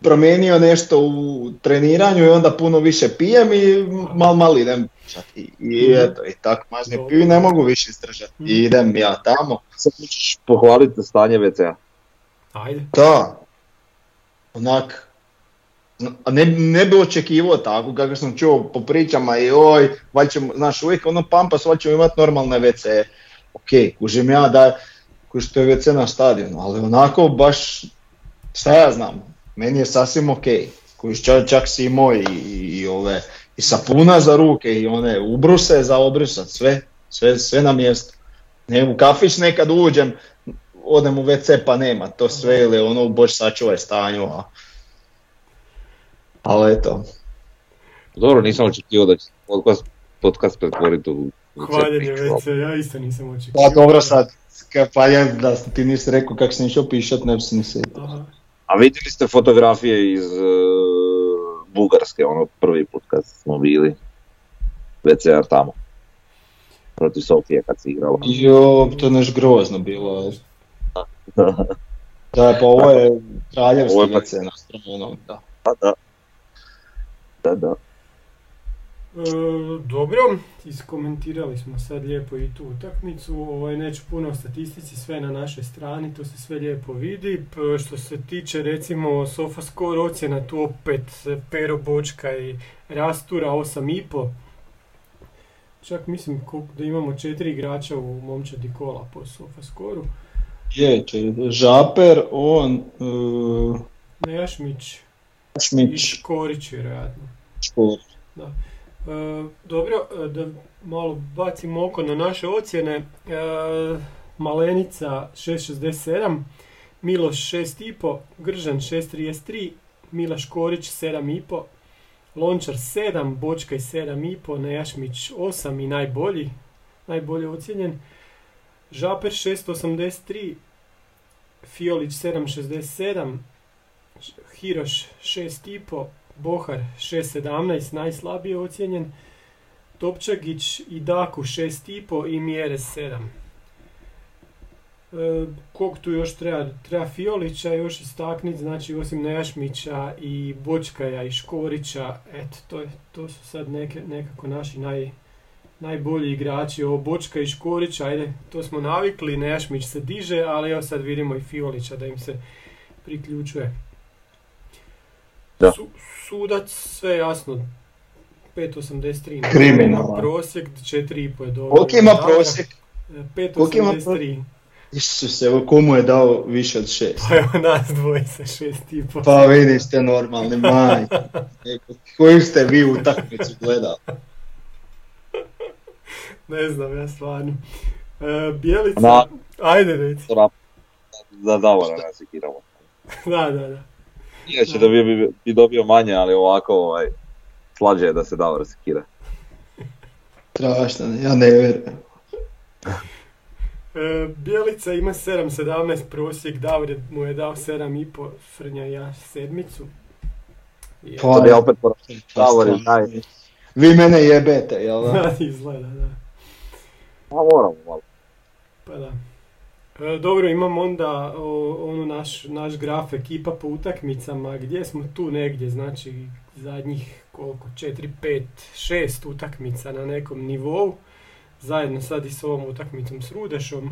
promijenio nešto u treniranju i onda puno više pijem i mal mal idem. I, i Mhm. eto, i tak mazni i ne mogu više izdržati. Mhm. I idem ja tamo. Sad ćeš pohvaliti stanje WC-a. Ajde. Da, onak, a ne, ne bi očekivao tako kako sam čuo po pričama i oj, valjda ćemo, znaš, uvijek ono pampas, valjda ćemo imati normalne WC. Ok, kužim ja da, kuži to je WC na stadionu, ali onako baš, šta ja znam, meni je sasvim ok. Kužiš čak, čak si imao i, i, i ove, i sapuna za ruke i one ubruse za obrisat, sve, sve, sve na mjestu. Ne, u kafić nekad uđem, odem u WC pa nema to sve ili ono bož sačuvaj stanju, a... Ali eto, Dobro, nisam očekivao da će podcast, podcast pretvoriti u... Hvaljenje. WC, ja isto nisam očekivao. pa dobro sad, pa ja, da ti nisi rekao kako sam išao pišat, ne bi se ni. A vidjeli ste fotografije iz uh, Bugarske, ono prvi put kad smo bili VCR tamo. Protiv Sofije kad se igralo. Jo, to je nešto grozno bilo. Da, pa ovo je kraljevski Ovo je pa- da. Da, da. Da, da. E, dobro, iskomentirali smo sad lijepo i tu utakmicu, ovaj, neću puno o statistici, sve na našoj strani, to se sve lijepo vidi. P- što se tiče recimo SofaScore ocjena, tu opet e, Pero Bočka i Rastura 8,5. Čak mislim da imamo četiri igrača u momčadi kola po SofaScoru. Je, če, Žaper, on, uh, Nejašmić i Šmić, Škorić vjerojatno. Škor. E, dobro, e, da malo bacimo oko na naše ocjene. E, Malenica 6.67, Miloš 6.5, Gržan 6.33, Milaš Korić 7.5, Lončar 7, Bočkaj 7.5, Nejašmić 8 i najbolji, najbolje ocjenjen. Žaper 6.83, Fiolić 7.67, Hiroš 6.5, Bohar 6.17, najslabije ocijenjen. Topčagić i Daku 6.5 i Mjere 7. E, kog tu još treba? Treba Fiolića još istakniti, znači osim Nejašmića i Bočkaja i Škorića, eto, to, je, to su sad neke, nekako naši naj, najbolji igrači. Ovo Bočka i Škorić, ajde, to smo navikli, Nejašmić se diže, ali evo sad vidimo i Fiolića da im se priključuje. Da. Su, sudac, sve jasno, 5.83 na Kriminalan. prosjek, 4.5 je dobro. Ima prosjek? E, ima 5.83. Isuse, evo komu je dao više od šest? Pa evo nas dvojice, 6.5. Pa vidi ste normalni, majke. Neko, Koju ste vi utakmicu gledali? Ne znam, ja stvarno. E, Bijelica, Na- ajde reci. Da Davora nasikiramo. Da, da, da. Inače da bi, bi, bi dobio manje, ali ovako ovaj, slađe je da se Davor sekira. Strašno, ja ne vjerujem. E, Bijelica ima 7.17 prosjek, Davor je- mu je dao 7.5, Frnja ja sedmicu. I, Pa, To bi ja opet porašao. Davor je naj... Vi mene jebete, jel da? Da, izgleda, da. Pa moramo malo. Pa da. E, dobro, imam onda o, onu naš, naš graf ekipa po utakmicama, gdje smo tu negdje, znači zadnjih koliko, 4, 5, 6 utakmica na nekom nivou, zajedno sad i s ovom utakmicom s Rudešom,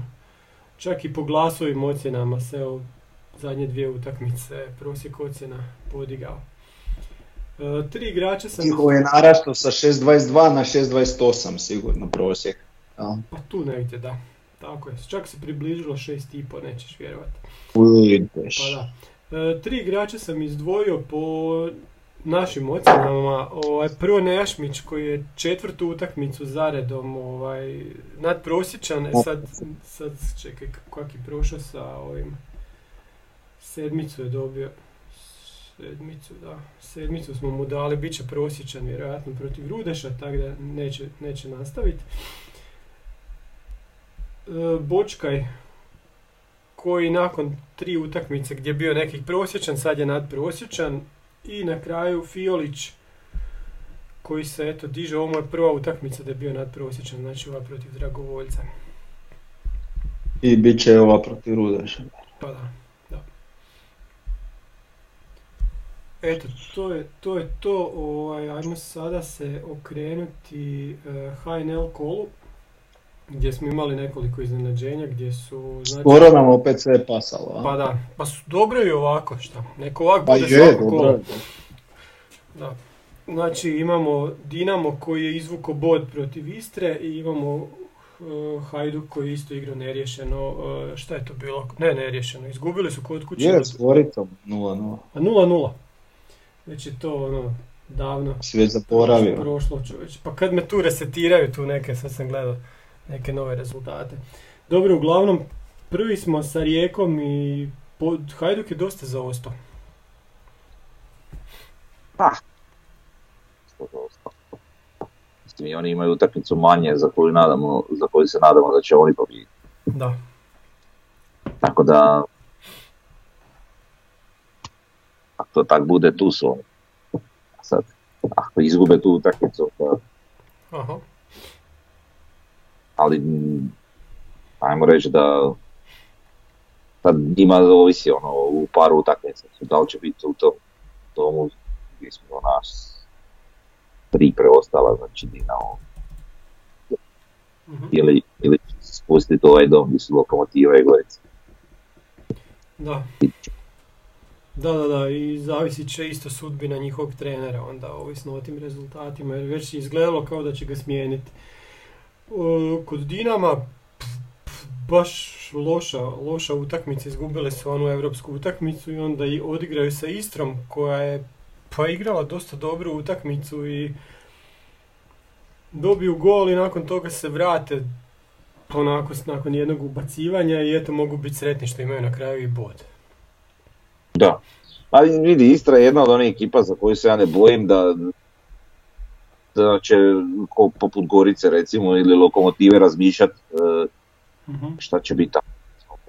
čak i po glasovim ocjenama se o zadnje dvije utakmice prosjek ocjena podigao. E, tri igrača sam... Njihov je narastao sa 6.22 na 6.28 sigurno prosjek. jel? Pa tu negdje, da. Tako je. Čak se približilo 6,5, nećeš vjerovati. Pa da. E, tri igrača sam izdvojio po našim ocjenama. Ovaj, prvo Nejašmić koji je četvrtu utakmicu zaredom ovaj, nadprosječan. E sad, sad čekaj kak je prošao sa ovim sedmicu je dobio. Sedmicu, da. Sedmicu smo mu dali, bit će prosječan vjerojatno protiv Rudeša, tako da neće, neće nastaviti. E, Bočkaj koji nakon tri utakmice gdje je bio nekih prosječan, sad je nadprosječan. I na kraju Fiolić koji se eto diže, ovo mu je prva utakmica da je bio nadprosječan, znači ova protiv Dragovoljca. I bit će ova protiv Rudeša. Pa da, da. Eto, to je to, je to. Ovaj, ajmo sada se okrenuti eh, HNL kolu gdje smo imali nekoliko iznenađenja gdje su... Znači, Skoro nam opet sve pasalo, a? Pa da, pa su dobro i ovako šta. Neko ovako Pa bude je, dobro. Da. Znači imamo Dinamo koji je izvuko bod protiv Istre i imamo uh, Hajduk koji je isto igrao neriješeno. Uh, šta je to bilo? Ne neriješeno, izgubili su kod kuće. Je, s Goricom 0-0. A 0-0. Već je to ono, davno Si već zaboravio. prošlo. Pa kad me tu resetiraju tu neke, sad sam gledao neke nove rezultate. Dobro, uglavnom, prvi smo sa Rijekom i po, Hajduk je dosta zaostao. Mislim, i oni imaju utakmicu manje za koju, nadamo, za koju se nadamo da će oni pobijediti. Da. Tako da, ako to tak bude, tu su oni. Sad, ako izgube tu utakmicu, pa, Aha. Ali mm, ajmo reći da sad njima ovisi ono u paru utakmica, da li će biti u tom tomu gdje smo nas tri preostala, znači Dinamo, Mhm. ili, ili spustiti ovaj dom gdje su lokomotiva i Gorica. Da. Da, da, da, i zavisit će isto sudbina njihovog trenera onda, ovisno o tim rezultatima, jer već je izgledalo kao da će ga smijeniti. O, Kod Dinama, baš loša, loša utakmica, izgubile su onu europsku utakmicu i onda i odigraju sa Istrom koja je pa igrala dosta dobru utakmicu i dobiju gol i nakon toga se vrate onako nakon jednog ubacivanja i eto mogu biti sretni što imaju na kraju i bod. Da. Ali vidi, Istra je jedna od onih ekipa za koju se ja ne bojim da, da će ko, poput Gorice recimo ili Lokomotive razmišljati šta će biti tamo.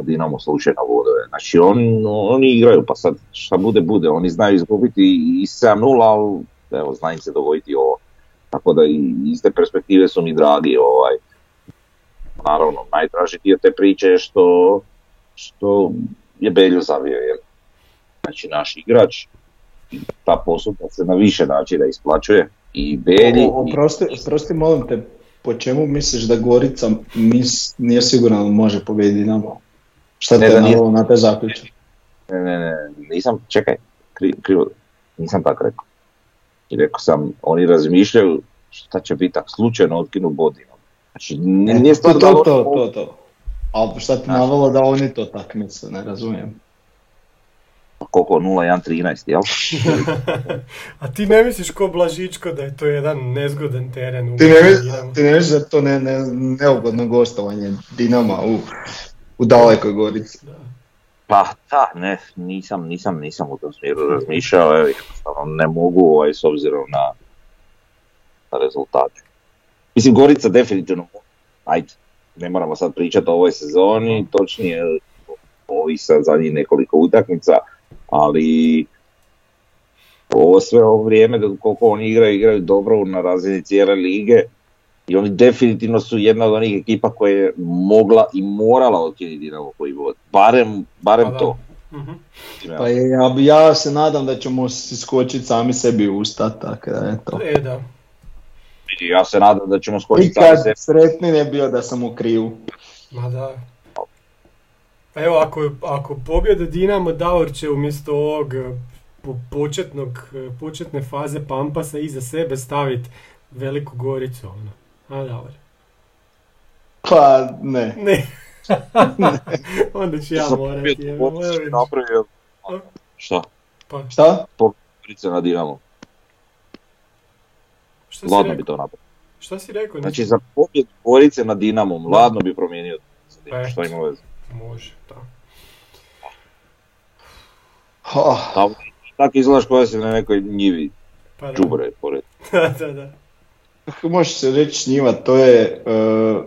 Dinamo slučajno vodove. Znači on, oni igraju, pa sad šta bude bude, oni znaju izgubiti i 7-0, ali evo, zna im se dogoditi ovo. Tako da i iz te perspektive su mi dragi. Ovaj. Naravno, najdraži dio te priče je što, što je Belju zavio. Jer, znači naš igrač, ta posudba se na više načina isplaćuje i Belji. O- Oprosti, oprosti, molim te, po čemu misliš da Gorica mis, nije sigurno može pobijediti Dinamo? Šta te nije- na te zaključak? Ne, ne, ne, nisam, čekaj, kri, krivo, nisam tako rekao. I rekao sam, oni razmišljaju šta će biti ako slučajno otkinu bodinom. Znači, n- nije stvar to, to, to, to, to. Ali šta ti Znaš. navelo da oni to tak misle, ne razumijem. Koliko, 0-1-13, jel? A ti ne misliš ko Blažičko da je to jedan nezgodan teren u Ti ne, ti misliš da je to ne, ne, neugodno gostovanje Dinama u, u dalekoj Gorici? Pa da, ne, nisam, nisam, nisam u tom smjeru razmišljao, evo, jednostavno ne mogu ovaj, s obzirom na, na rezultate. Mislim, Gorica definitivno, ajde, ne moramo sad pričati o ovoj sezoni, točnije ovi sad zadnjih nekoliko utakmica, ali ovo sve ovo vrijeme dok koliko oni igraju, igraju dobro na razini cijele lige i oni definitivno su jedna od onih ekipa koja je mogla i morala otkinuti Dinamo koji vod. Barem, barem Pa to. Mhm. Pa ja, bi- ja se nadam da ćemo skočiti sami sebi u usta, tako da eto. E da, Ja se nadam da ćemo skočiti sami Nikad sebi. sretni ne bio da sam u krivu. ma da. Pa evo, ako, ako pobjede Dinamo, Davor će umjesto ovog eh, po- početnog, eh, početne faze Pampasa iza sebe staviti Veliku Goricu, ono. A, Davor? Pa ne. Ne. Onda ću ja morati. napravio. Šta? Pa, Šta? Gorica na Dinamo. šta si Ladno bi rekao? to napravio. Šta si rekao? Znači za pobjed Gorice na Dinamom, ladno bi promijenio. Pa Šta eto. ima veze? Može, da. Oh, Tamo tako izgledaš koja si na nekoj njivi, Pa džubre pored. da, da, da. može se reći njiva, to je e,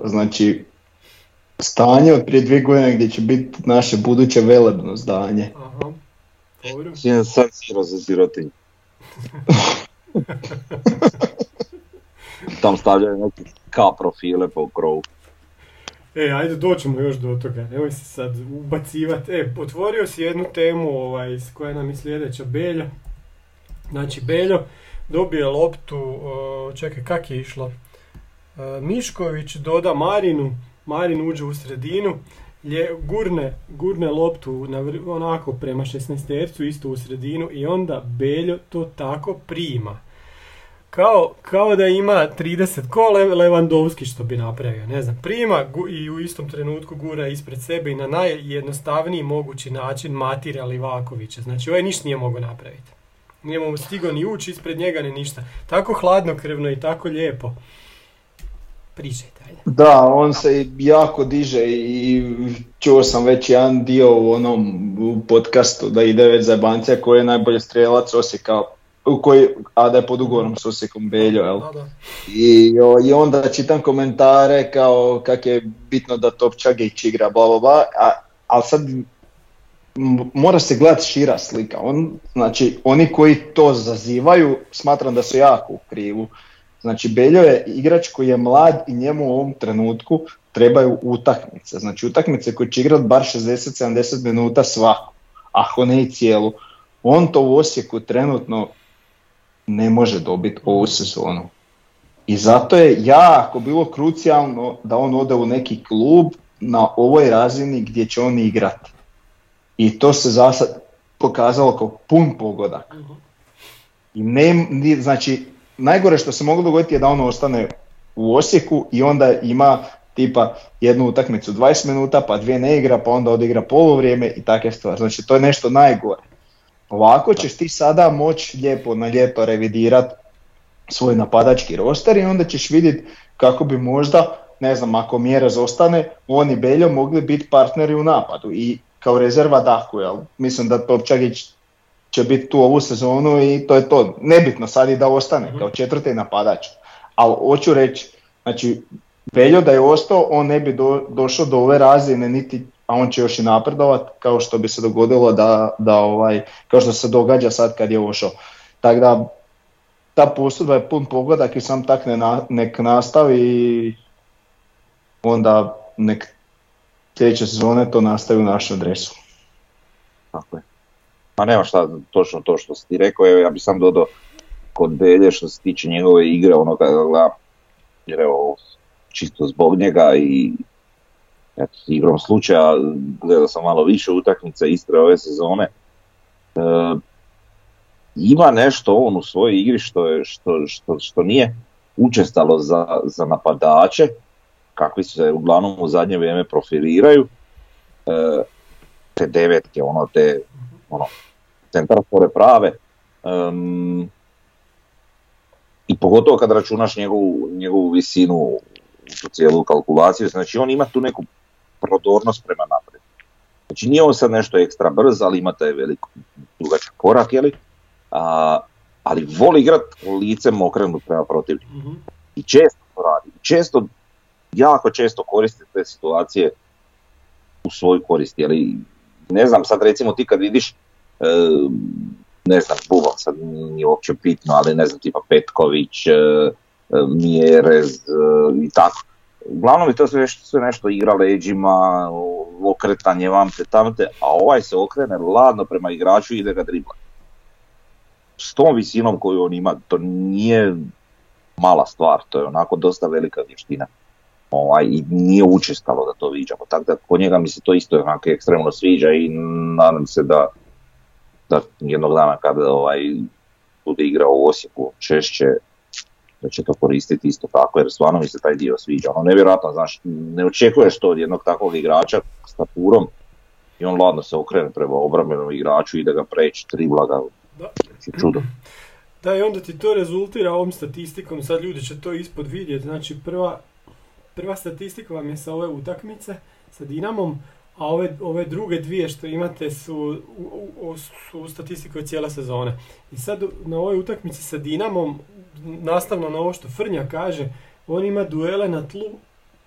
znači stanje od prije dvije godine gdje će biti naše buduće velebno zdanje. Aha. Dobro. Sin sam siro za sirotinju. Tam stavljaju neke K profile po krovu. E, ajde doćemo još do toga, nemoj se sad ubacivati. E, otvorio si jednu temu ovaj, s koja nam je sljedeća, Beljo. Znači, Beljo dobije loptu, čekaj, kak je išlo? E, Mišković doda Marinu, Marin uđe u sredinu, lje, gurne, gurne loptu na, onako prema 16 isto u sredinu i onda Beljo to tako prima. Kao, kao da ima 30, ko Le- Lewandowski što bi napravio, ne znam, prima i u istom trenutku gura ispred sebe i na najjednostavniji mogući način matira Livakovića. Znači, ovaj ništa nije mogao napraviti. Nije mu stigao ni ući ispred njega ni ništa. Tako hladnokrvno i tako lijepo. Pričajte. Da, on se jako diže i čuo sam već jedan dio u onom u podcastu da ide već za koji je najbolji strelac Osijeka, u koji, a da je pod ugovorom s Osijekom Beljo, jel? Da, da. I, o, I onda čitam komentare kao kak je bitno da Top Čagić igra, bla bla bla, a, ali sad m- mora se gledati šira slika. On, znači, oni koji to zazivaju, smatram da su jako u krivu. Znači, Beljo je igrač koji je mlad i njemu u ovom trenutku trebaju utakmice. Znači, utakmice koje će igrati bar 60-70 minuta svaku, ako ne i cijelu. On to u Osijeku trenutno ne može dobiti ovu sezonu. I zato je jako bilo krucijalno da on ode u neki klub na ovoj razini gdje će on igrati. I to se za sad pokazalo kao pun pogodak. I ne, znači, najgore što se moglo dogoditi je da on ostane u Osijeku i onda ima tipa jednu utakmicu 20 minuta, pa dvije ne igra, pa onda odigra poluvrijeme i takve stvari. Znači, to je nešto najgore. Ovako ćeš ti sada moći lijepo na lijepo revidirati svoj napadački roster i onda ćeš vidjeti kako bi možda, ne znam, ako mjera zostane, on i Beljo mogli biti partneri u napadu i kao rezerva Daku, jel? Mislim da Topčagić će biti tu ovu sezonu i to je to. Nebitno sad i da ostane kao četvrti napadač. Ali hoću reći, znači, Beljo da je ostao, on ne bi do- došao do ove razine niti a on će još i napredovat, kao što bi se dogodilo da, da ovaj, kao što se događa sad kad je ušao. Tako da, ta posudba je pun pogodak i sam tak ne na- nek nastavi i onda nek sljedeće sezone to nastavi u našem dresu. Tako je. Ma nema šta, točno to što si ti rekao, evo ja bi sam dodao kod Belje što se tiče njegove igre, ono kada gledam, jer evo, čisto zbog njega i igrom slučaja, gledao sam malo više utakmica Istre ove sezone, e, ima nešto on u svojoj igri što, je, što, što, što nije učestalo za, za napadače, kakvi se uglavnom u zadnje vrijeme profiliraju, e, te devetke, ono, te ono, centrafore prave. em, I pogotovo kad računaš njegovu, njegovu visinu u cijelu kalkulaciju, znači on ima tu neku prodornost prema naprijed. Znači nije on sad nešto ekstra brz, ali ima taj velik dugačak korak, jeli? A, ali voli igrat licem okrenut prema protivniku. Mhm. I često to radi. I Često, jako često koristi te situacije u svoju korist. Jeli, ne znam, sad recimo ti kad vidiš, e, ne znam, Buban sad nije uopće bitno, ali ne znam, tipa Petković, e, e, Mjerez e, i tako. Uglavnom je to sve, nešto- sve nešto igra leđima, okretanje vamte tamte, a ovaj se okrene ladno prema igraču i ide ga dribla. S tom visinom koju on ima, to nije mala stvar, to je onako dosta velika vještina. Ovaj, I nije učestalo da to viđamo, tako da kod njega mi se to isto onako ekstremno sviđa i nadam se da, da jednog dana kada ovaj, bude igrao u Osijeku češće, da će to koristiti isto tako, jer stvarno mi se taj dio sviđa. Ono nevjerojatno, znaš, ne očekuješ to od jednog takvog igrača s tapurom i on ladno se okrene prema obrambenom igraču, ide ga preći, tribla ga, Da. znači čudo. Da, i onda ti to rezultira ovom statistikom, sad ljudi će to ispod vidjeti, znači prva, prva statistika vam je sa ove utakmice, sa Dinamom, a ove, ove druge dvije što imate su u, u, su u statistiku cijele sezone. I sad na ovoj utakmici sa Dinamom, nastavno na ovo što Frnja kaže, on ima duele na tlu,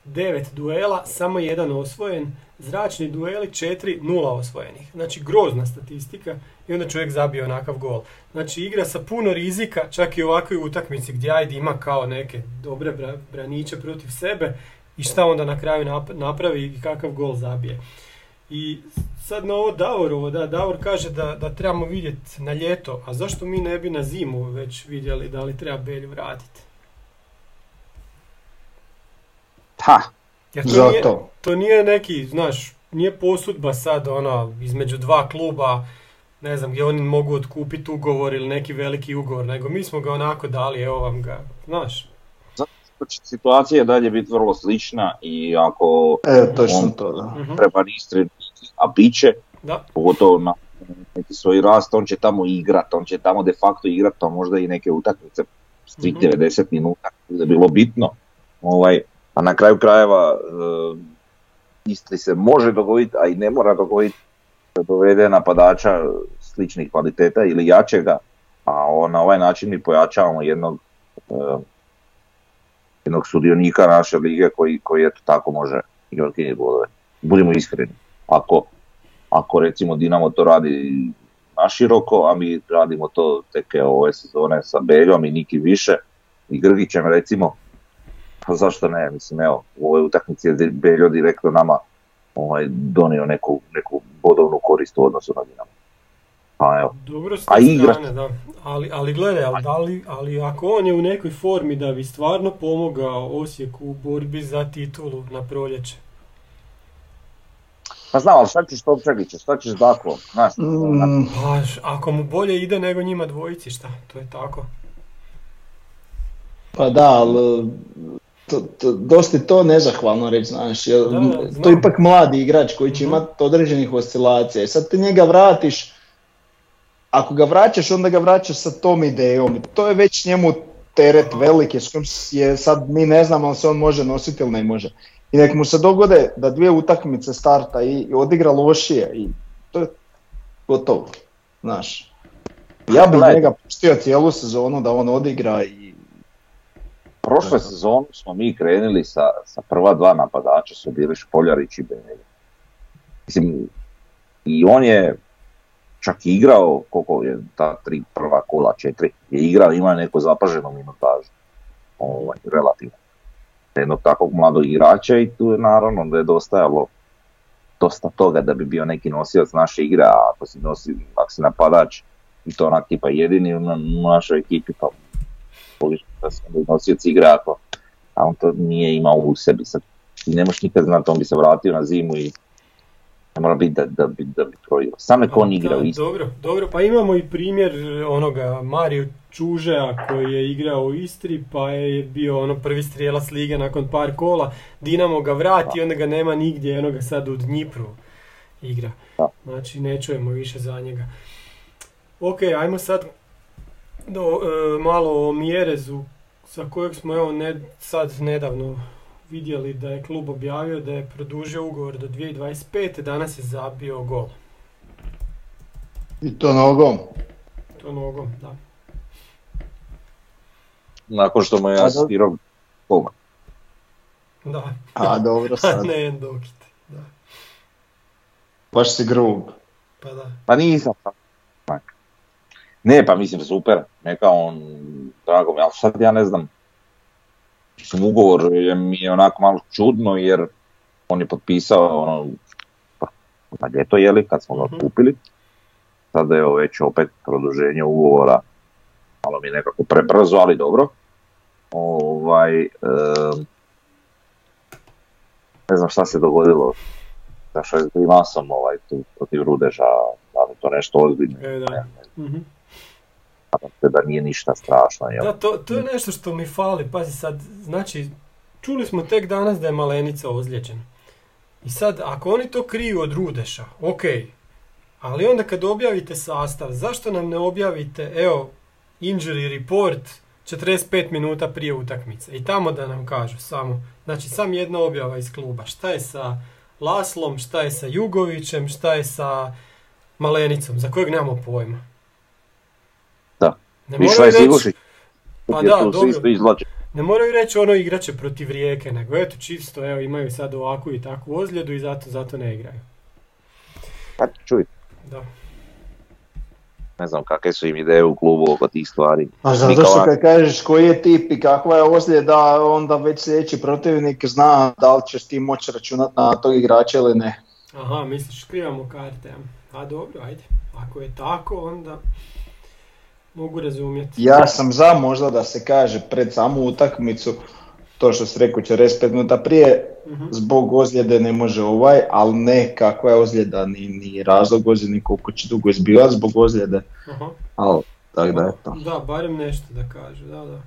devet duela, samo jedan osvojen, zračni dueli, četiri, nula osvojenih. Znači grozna statistika i onda čovjek zabije onakav gol. Znači igra sa puno rizika, čak i u ovakvoj utakmici gdje ajde ima kao neke dobre bra- braniće protiv sebe i šta onda na kraju nap- napravi i kakav gol zabije. I sad na ovo Davorovo, da, Davor kaže da, da trebamo vidjeti na ljeto, a zašto mi ne bi na zimu već vidjeli da li treba Belju vratiti? Ha, Jer to nije, Zato. to nije neki, znaš, nije posudba sad ono između dva kluba, ne znam, gdje oni mogu otkupiti ugovor ili neki veliki ugovor, nego mi smo ga onako dali, evo vam ga, znaš. Će situacija dalje biti vrlo slična i ako E, točno on to, da. Mhm. treba Istri, a bit će, Da, pogotovo na neki svoj rast, on će tamo igrat, on će tamo de facto igrat, pa možda i neke utakmice s svih Mhm. 90 minuta, da je bilo bitno. Ovaj, a na kraju krajeva e, Istri se može dogoditi, a i ne mora dogoditi da dovede napadača sličnih kvaliteta ili jačega, a on, na ovaj način mi pojačavamo jednog e, jednog sudionika naše lige koji, koji eto tako može igrati golove. Budimo iskreni. Ako, ako recimo Dinamo to radi naširoko, a mi radimo to tek ove sezone sa Beljom i Niki više i Grgićem recimo, pa zašto ne, mislim evo, u ovoj utakmici je Beljo direktno nama ovaj, donio neku, neku bodovnu korist u odnosu na Dinamo. Pa evo, dobro s A te igra- strane, da. Ali, ali gledaj, ali, da li- ali ako on je u nekoj formi da bi stvarno pomogao Osijeku u borbi za titulu na proljeće. pa znam, ali šta ćeš Topčagića, šta ćeš Daklo, znaš, Mm, Pa, ako mu bolje ide nego njima dvojici, šta? To je tako. Pa da, ali to, to, dosta je to nezahvalno reći, znaš, jer Da, da, to je ipak mladi igrač koji će Mhm. imati određenih oscilacija. I sad ti njega vratiš, ako ga vraćaš, onda ga vraćaš sa tom idejom. To je već njemu teret veliki s kojim je sad mi ne znamo ali se on može nositi ili ne može. I nek mu se dogode da dvije utakmice starta i, i odigra lošije i to je gotovo, znaš. Ja bih njega pustio cijelu sezonu da on odigra i Prošle sezonu smo mi krenuli sa, sa prva dva napadača su bili Špoljarić i Belje. Mislim, i on je čak i igrao, koliko je ta tri prva kola, četiri, je igrao, ima neku zapaženu minutažu, ovaj, relativno. Jednog takvog mladog igrača i tu je naravno da je dostajalo dosta toga da bi bio neki nosioc naše igre, a ako si, nosi, ako si napadač i to onak tipa jedini u na- u našoj ekipi, pa da onda nosioc igre ako a on to nije imao u sebi. Sad, ne možeš nikad znati, on bi se vratio na zimu i ne mora biti da, da, bi, da bi trojio. Sam nek on igra Da, u isto. Dobro, dobro, pa imamo i primjer onoga Mario Čužeja koji je igrao u Istri pa je bio ono prvi strijelac lige nakon par kola. Dinamo ga vrati, onda ga nema nigdje, eno ga sad u Dnjipru igra. Da. Znači ne čujemo više za njega. Ok, ajmo sad do, e, malo o Mjerezu za kojeg smo evo ne, sad nedavno vidjeli da je klub objavio da je produžio ugovor do 2025. Danas je zabio gol. I to nogom. To nogom, da. Nakon što mu je asistirao golman. Da. A dobro sad, ne Endokit. Da. baš si grub. Pa da. Pa nisam. Ne, pa mislim super, neka on, drago mi, ali sad ja ne znam. Ugovor je mi je onako malo čudno jer on je potpisao ono, pa, na ljeto jeli, kad smo ga Mhm. kupili. Sada je već opet produženje ugovora, malo mi je nekako prebrzo, ali dobro. Ovaj, em, ne znam šta se dogodilo sa šest grimasom ovaj, tu protiv Rudeža, da li je to nešto ozbiljno. E, da. Mhm. Nadam se da nije ništa strašno. Jel? Da, to, to je nešto što mi fali. Pazi sad, znači, čuli smo tek danas da je Malenica ozlijeđen. I sad, ako oni to kriju od Rudeša, ok. Ali onda kad objavite sastav, zašto nam ne objavite, evo, injury report 45 minuta prije utakmice. I tamo da nam kažu samo, znači sam jedna objava iz kluba. Šta je sa Laslom, šta je sa Jugovićem, šta je sa Malenicom, za kojeg nemamo pojma. Ne Vajs reći- Ilušić, Pa je da, dobro. ne moraju reći ono igraće protiv Rijeke, nego eto čisto, evo imaju sad ovakvu i takvu ozljedu i zato, zato ne igraju. Pa čuj, Da. ne znam kakve su im ideje u klubu oko tih stvari. A zato što kad kažeš koji je tip i kakva je ozljeda, onda već sljedeći protivnik zna da li ćeš ti moći računati na tog igrača ili ne. Aha, misliš skrivamo karte, a? a dobro, ajde. Ako je tako, onda mogu razumjeti. Ja sam za možda da se kaže pred samu utakmicu, to što si rekao 45 minuta prije, Mhm. zbog ozljede ne može ovaj, ali ne kakva je ozljeda, ni, ni razlog ozljede, ni koliko će dugo izbivati zbog ozljede, Aha. ali tako da eto. Da, barem nešto da kažu, da, da.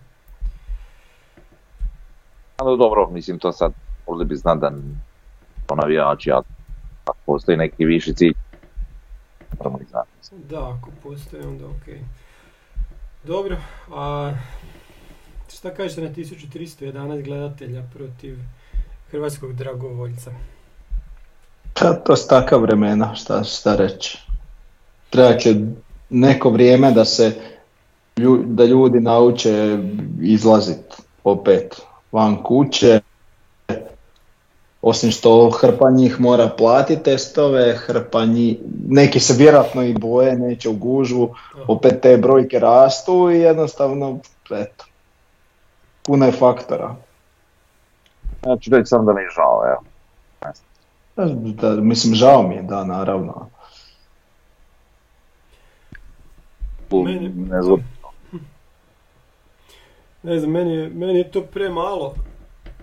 Ali dobro, mislim to sad mogli bi znati da to navijači, a ako postoji neki viši cilj, moramo znati. Da, ako postoji, onda ok. Dobro, a šta kažete na 1311 gledatelja protiv hrvatskog dragovoljca? Pa to su takva vremena, šta, šta reći. Treba će neko vrijeme da se da ljudi nauče izlaziti opet van kuće. Osim što hrpa njih mora platiti testove, hrpa njih, neki se vjerojatno i boje, neće u gužvu, opet te brojke rastu i jednostavno, eto, puno je faktora. Ja ću reći sam da mi je žao, evo. Da, mislim, žao mi je, da, naravno. Meni- Ne znam, Ne znam, meni je, meni je to premalo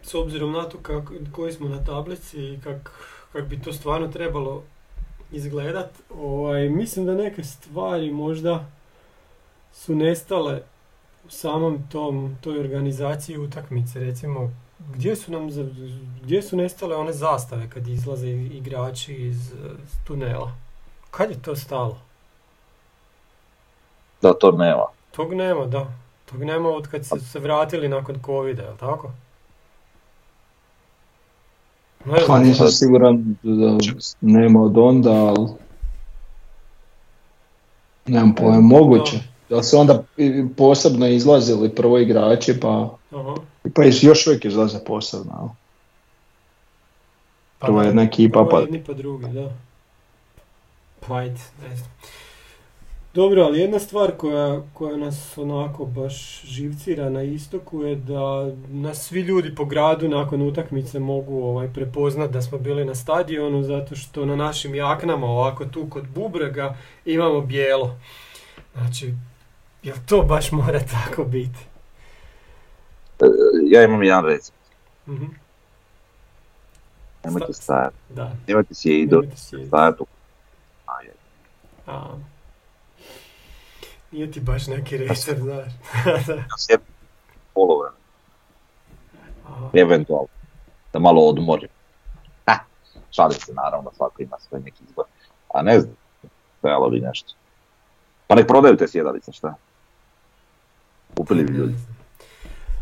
s obzirom na to kako, koji smo na tablici i kak, kak bi to stvarno trebalo izgledat. Ovaj, mislim da neke stvari možda su nestale u samom tom, toj organizaciji utakmice. Recimo, gdje su nam gdje su nestale one zastave kad izlaze igrači iz, eh, iz tunela? Kad je to stalo? da to nema. Tog nema, da. Tog nema od kad su se vratili nakon covida, jel tako? Ne Pa nisam siguran da nema od onda, ali nemam pojma, moguće. Da su onda posebno izlazili prvo igrači, pa, Aha. pa još uvijek izlaze posebno. ali. Pa Prvo jedna ekipa, prvo pa jedni pa drugi, da. Pa ajde, ne znam. Dobro, ali jedna stvar koja, koja nas onako baš živcira na istoku je da nas svi ljudi po gradu nakon utakmice mogu ovaj, prepoznat da smo bili na stadionu zato što na našim jaknama ovako tu kod bubrega imamo bijelo. Znači, jel to baš mora tako biti? E, Ja imam jedan recept. Mhm, Nemojte Sta- stajati. Da, Nemojte sjediti stajati. A, nije ti baš neki recept, znaš. Da. Aha. eventualno. Da malo odmorim. Ha, šalim se naravno, svako ima svoj neki izbor. A ne znam, trebalo bi nešto. Pa nek prodaju te sjedalice, šta? Kupili bi ljudi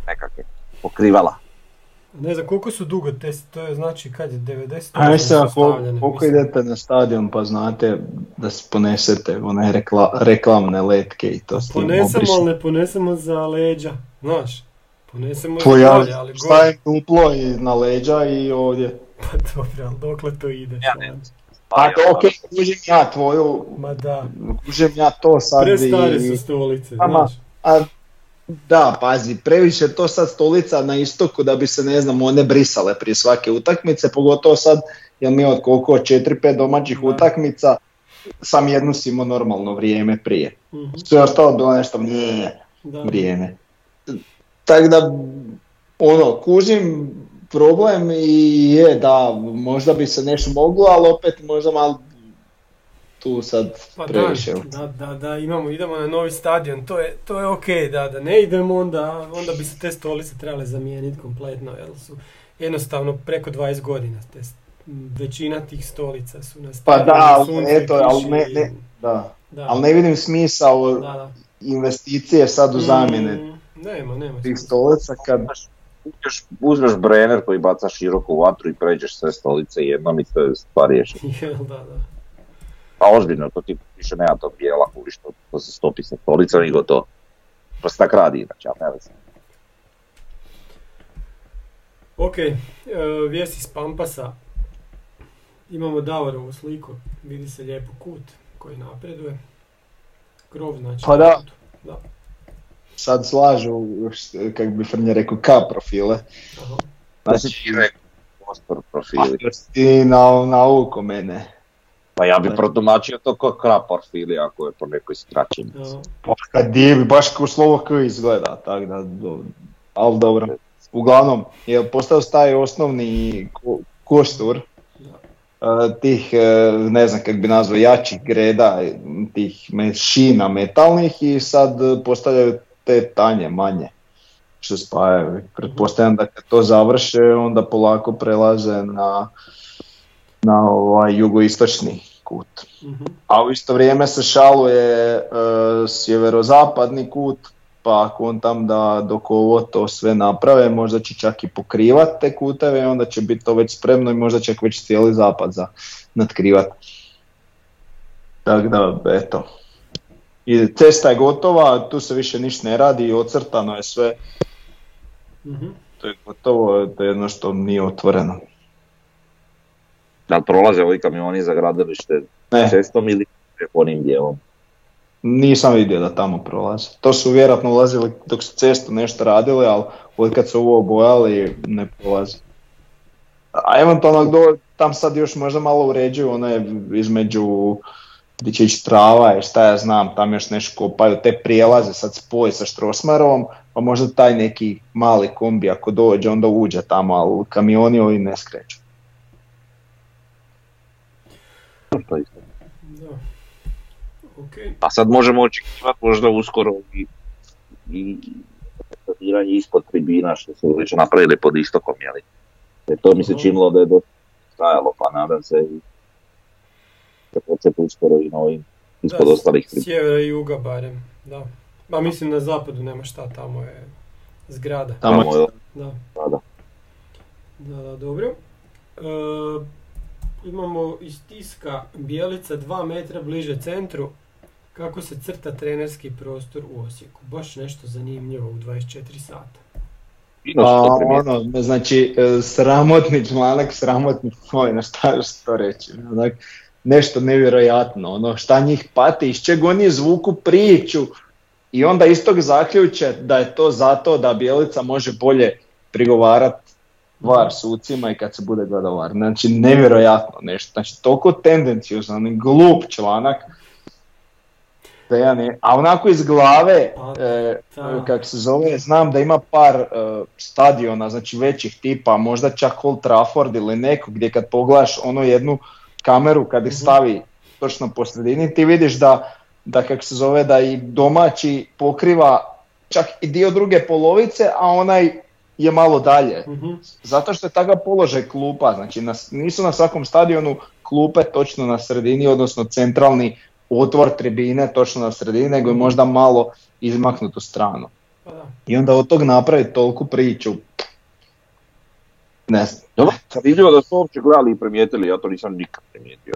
nekakve. Pokrivala. Ne znam koliko su dugo te, to je znači kad je 90 Ajde se, su ako, stavljene, koliko idete na stadion pa znate da se ponesete one rekla, reklamne letke i to s tim Ponesemo, ali ne ponesemo za leđa, znaš. Ponesemo Po za ja dalje, ali gore. stavim duplo i na leđa i ovdje. Pa dobro, ali dokle to ide? Ja sad? ne Pa ok, kužim ja tvoju, Ma da, kužim ja to sad prestare i... su stolice, znaš. A, da, pazi, previše to sad stolica na istoku da bi se, ne znam, one brisale prije svake utakmice, pogotovo sad, jer mi od koliko, 4-5 domaćih Da. utakmica, sam jednu si imao normalno vrijeme prije. Mhm, Sve ostalo bilo nešto nije da. vrijeme. Tako da, ono, kužim problem i je da možda bi se nešto moglo, ali opet možda malo tu sad Pa da, previše. da, da, da, imamo, idemo na novi stadion, to je, to je ok, da, da ne idemo onda, onda bi se te stolice trebale zamijeniti kompletno, jer su jednostavno preko 20 godina, te, većina tih stolica su na Pa da, ali eto, ali ne, ne, da. da, Ali ne vidim smisao da, da. investicije sad u zamjene Mm, nema, nema. tih stolica kad... Uzmeš, uzmeš brenner koji baca široko u vatru i pređeš sve stolice jednom i sve je stvar riješena. Jel, da, da. A ozbiljno, to ti više nema tog bijela kuži što to se stopi sa stolicom i gotovo. To se tak radi inače, ali se. Ok, e, vijest iz Pampasa. Imamo Davorovu sliku, vidi se lijepo kut koji napreduje. Krov znači. Pa da. da. sad slažu, kako bi Frnje rekao, K profile. Aha. Znači, rekao, prostor profili. Ti na, na uko mene. Pa ja bi protumačio to kao krap profili ako je po nekoj skraćeni. Ja. Pa kad divi, baš kao slovo K izgleda, tako da, do, ali dobro. Uglavnom, je postao taj osnovni ko- kostur Da. e, tih, e, ne znam kako bi nazvao, jačih greda, tih me- šina metalnih i sad postavljaju te tanje, manje što spajaju. Pretpostavljam da kad to završe onda polako prelaze na, na ovaj jugoistočni kut. Mhm. A u isto vrijeme se šaluje e, sjeverozapadni kut, pa ako on tam da dok ovo to sve naprave, možda će čak i pokrivat te kuteve, i onda će biti to već spremno i možda će već cijeli zapad za natkrivat. Tako da, eto. I cesta je gotova, tu se više ništa ne radi, ocrtano je sve, Mhm. to je gotovo, to je jedno što nije otvoreno. Da li prolaze ovi kamioni za gradilište Ne, cestom ili onim dijelom? Nisam vidio da tamo prolaze. To su vjerojatno ulazili dok su cestu nešto radili, ali od kad su ovo obojali ne prolaze. A eventualno do, tam sad još možda malo uređuju one između gdje će ići trava i šta ja znam, tam još nešto kopaju, te prijelaze sad spoj sa Štrosmarovom, pa možda taj neki mali kombi ako dođe onda uđe tamo, ali kamioni ovi ne skreću. To je isto. Da. Ok. A sad možemo očekivati možda uskoro i, i betoniranje ispod tribina što su već napravili pod istokom, jeli? Jer to mi se činilo da je dosta stajalo, pa nadam se i da početi uskoro i na ovim ispod Da, ostalih tribina. Sjevera i juga barem, da. Ma mislim na zapadu nema šta, tamo je zgrada. Tamo Tamo je Da, da, da. da, da dobro. E, imamo iz tiska bijelica 2 metra bliže centru. Kako se crta trenerski prostor u Osijeku. Baš nešto zanimljivo u 24 sata. Pa što ono, znači, e, sramotni članak, sramotni tvoj, na šta još to reći. Onak, nešto nevjerojatno, ono šta njih pati, iz čeg oni zvuku priču i onda iz tog zaključe da je to zato da Bjelica može bolje prigovarati var sucima i kad se bude gledao var. Znači nevjerojatno nešto, znači toliko tendencijozan, glup članak, da ja ne, a onako iz glave, Pa, e, da. kak se zove, znam da ima par e, stadiona, znači većih tipa, možda čak Old Trafford ili neko gdje kad pogledaš onu jednu kameru kad ih Mhm. stavi točno po sredini, ti vidiš da, da kak se zove, da i domaći pokriva čak i dio druge polovice, a onaj je malo dalje. Mhm. Zato što je takav položaj klupa, znači na, nisu na svakom stadionu klupe točno na sredini, odnosno centralni otvor tribine točno na sredini, nego je možda malo izmaknut u stranu. Pa da. I onda od tog napraviti toliku priču, ne znam. Dobro, vidljivo da su uopće gledali i primijetili, ja to nisam nikad primijetio.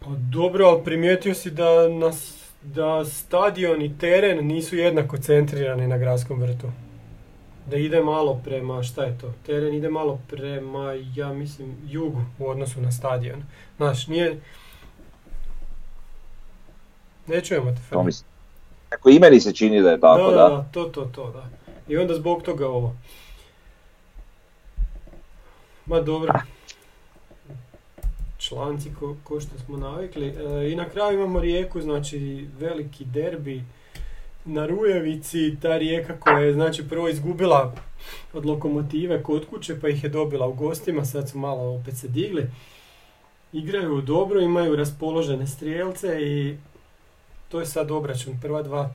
Pa dobro, ali primijetio si da, nas, da stadion i teren nisu jednako centrirani na gradskom vrtu. Da ide malo prema, šta je to? Teren ide malo prema, ja mislim, jugu u odnosu na stadion. Znaš, nije... Ne čujemo te, Fred. Ako i meni se čini da je tako, da, da. da, to, to, to, da. I onda zbog toga ovo. Ma dobro. Članci ko, ko što smo navikli. E, I na kraju imamo rijeku, znači veliki derbi na Rujevici. Ta rijeka koja je znači prvo izgubila od lokomotive kod kuće pa ih je dobila u gostima, sad su malo opet se digli. Igraju dobro, imaju raspoložene strijelce i to je sad obračun. Prva dva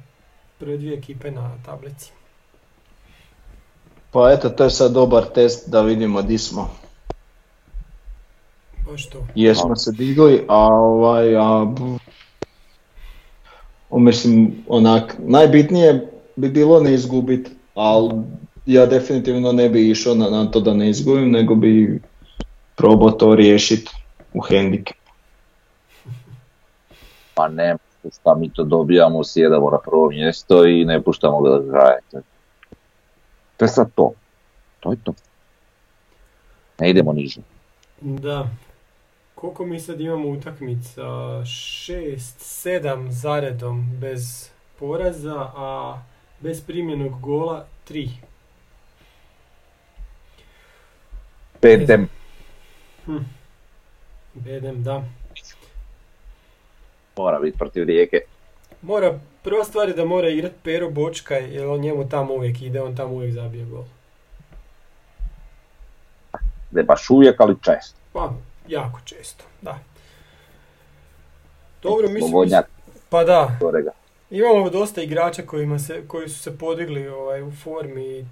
prve dvije ekipe na tablici. Pa eto, to je sad dobar test da vidimo di smo. Baš to. Jesmo se digli, a ovaj, a, mislim, onak, najbitnije bi bilo ne izgubiti, ali ja definitivno ne bi išao na, na to da ne izgubim, nego bi probao to riješiti u hendike. Pa ne, šta mi to dobijamo, sjedamo na prvo mjesto i ne puštamo ga da kraje. To je- To je sad to. To je to. Ne idemo niže. Da. Koliko mi sad imamo utakmica? Šest, sedam zaredom bez poraza, a bez primjenog gola tri. Petem, Bedem, da. mora biti protiv rijeke. Mora, prva stvar je da mora igrat Pero Bočkaj, jer on njemu tamo uvijek ide, on tamo uvijek zabije gol. Ne baš uvijek, ali često. Pa, jako često, da. Dobro, mislim, Slobodnjak, pa da. Imamo dosta igrača kojima se, koji su se podigli ovaj, u formi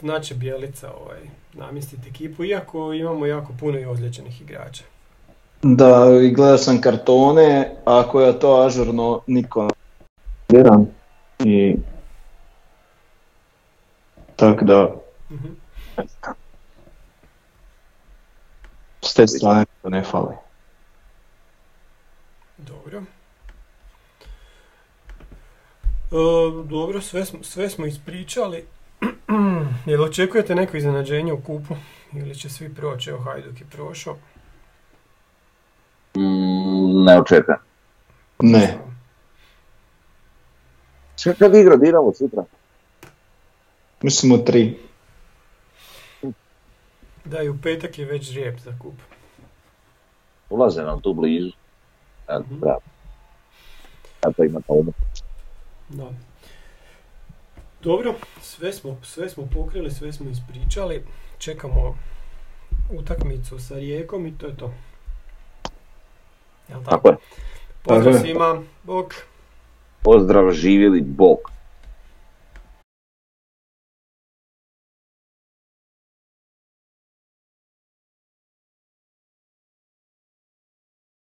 znači Bjelica ovaj, namjestiti ekipu, iako imamo jako puno i ozlijeđenih igrača. Da, i gledao sam kartone, ako je to ažurno, niko ne Vjeram. I... Tak da, Mhm. Te strane to ne fali. Dobro. E, dobro, sve smo, sve smo ispričali. Jel očekujete neko iznenađenje u kupu? Ili će svi proći? Evo Hajduk je prošao. Mm, ne očekujem. Ne. Sve kad igra Dinamo sutra? Mislim u tri. Da, i u petak je već žrijeb za kup. Ulaze nam tu blizu. Eto, Mhm. bravo. Eto ima tomu. Da. Dobro, sve smo, sve smo pokrili, sve smo ispričali. Čekamo utakmicu sa Rijekom i to je to. Jel tako? Tako je. Pozdrav svima, bok. Pozdrav, živjeli Bog.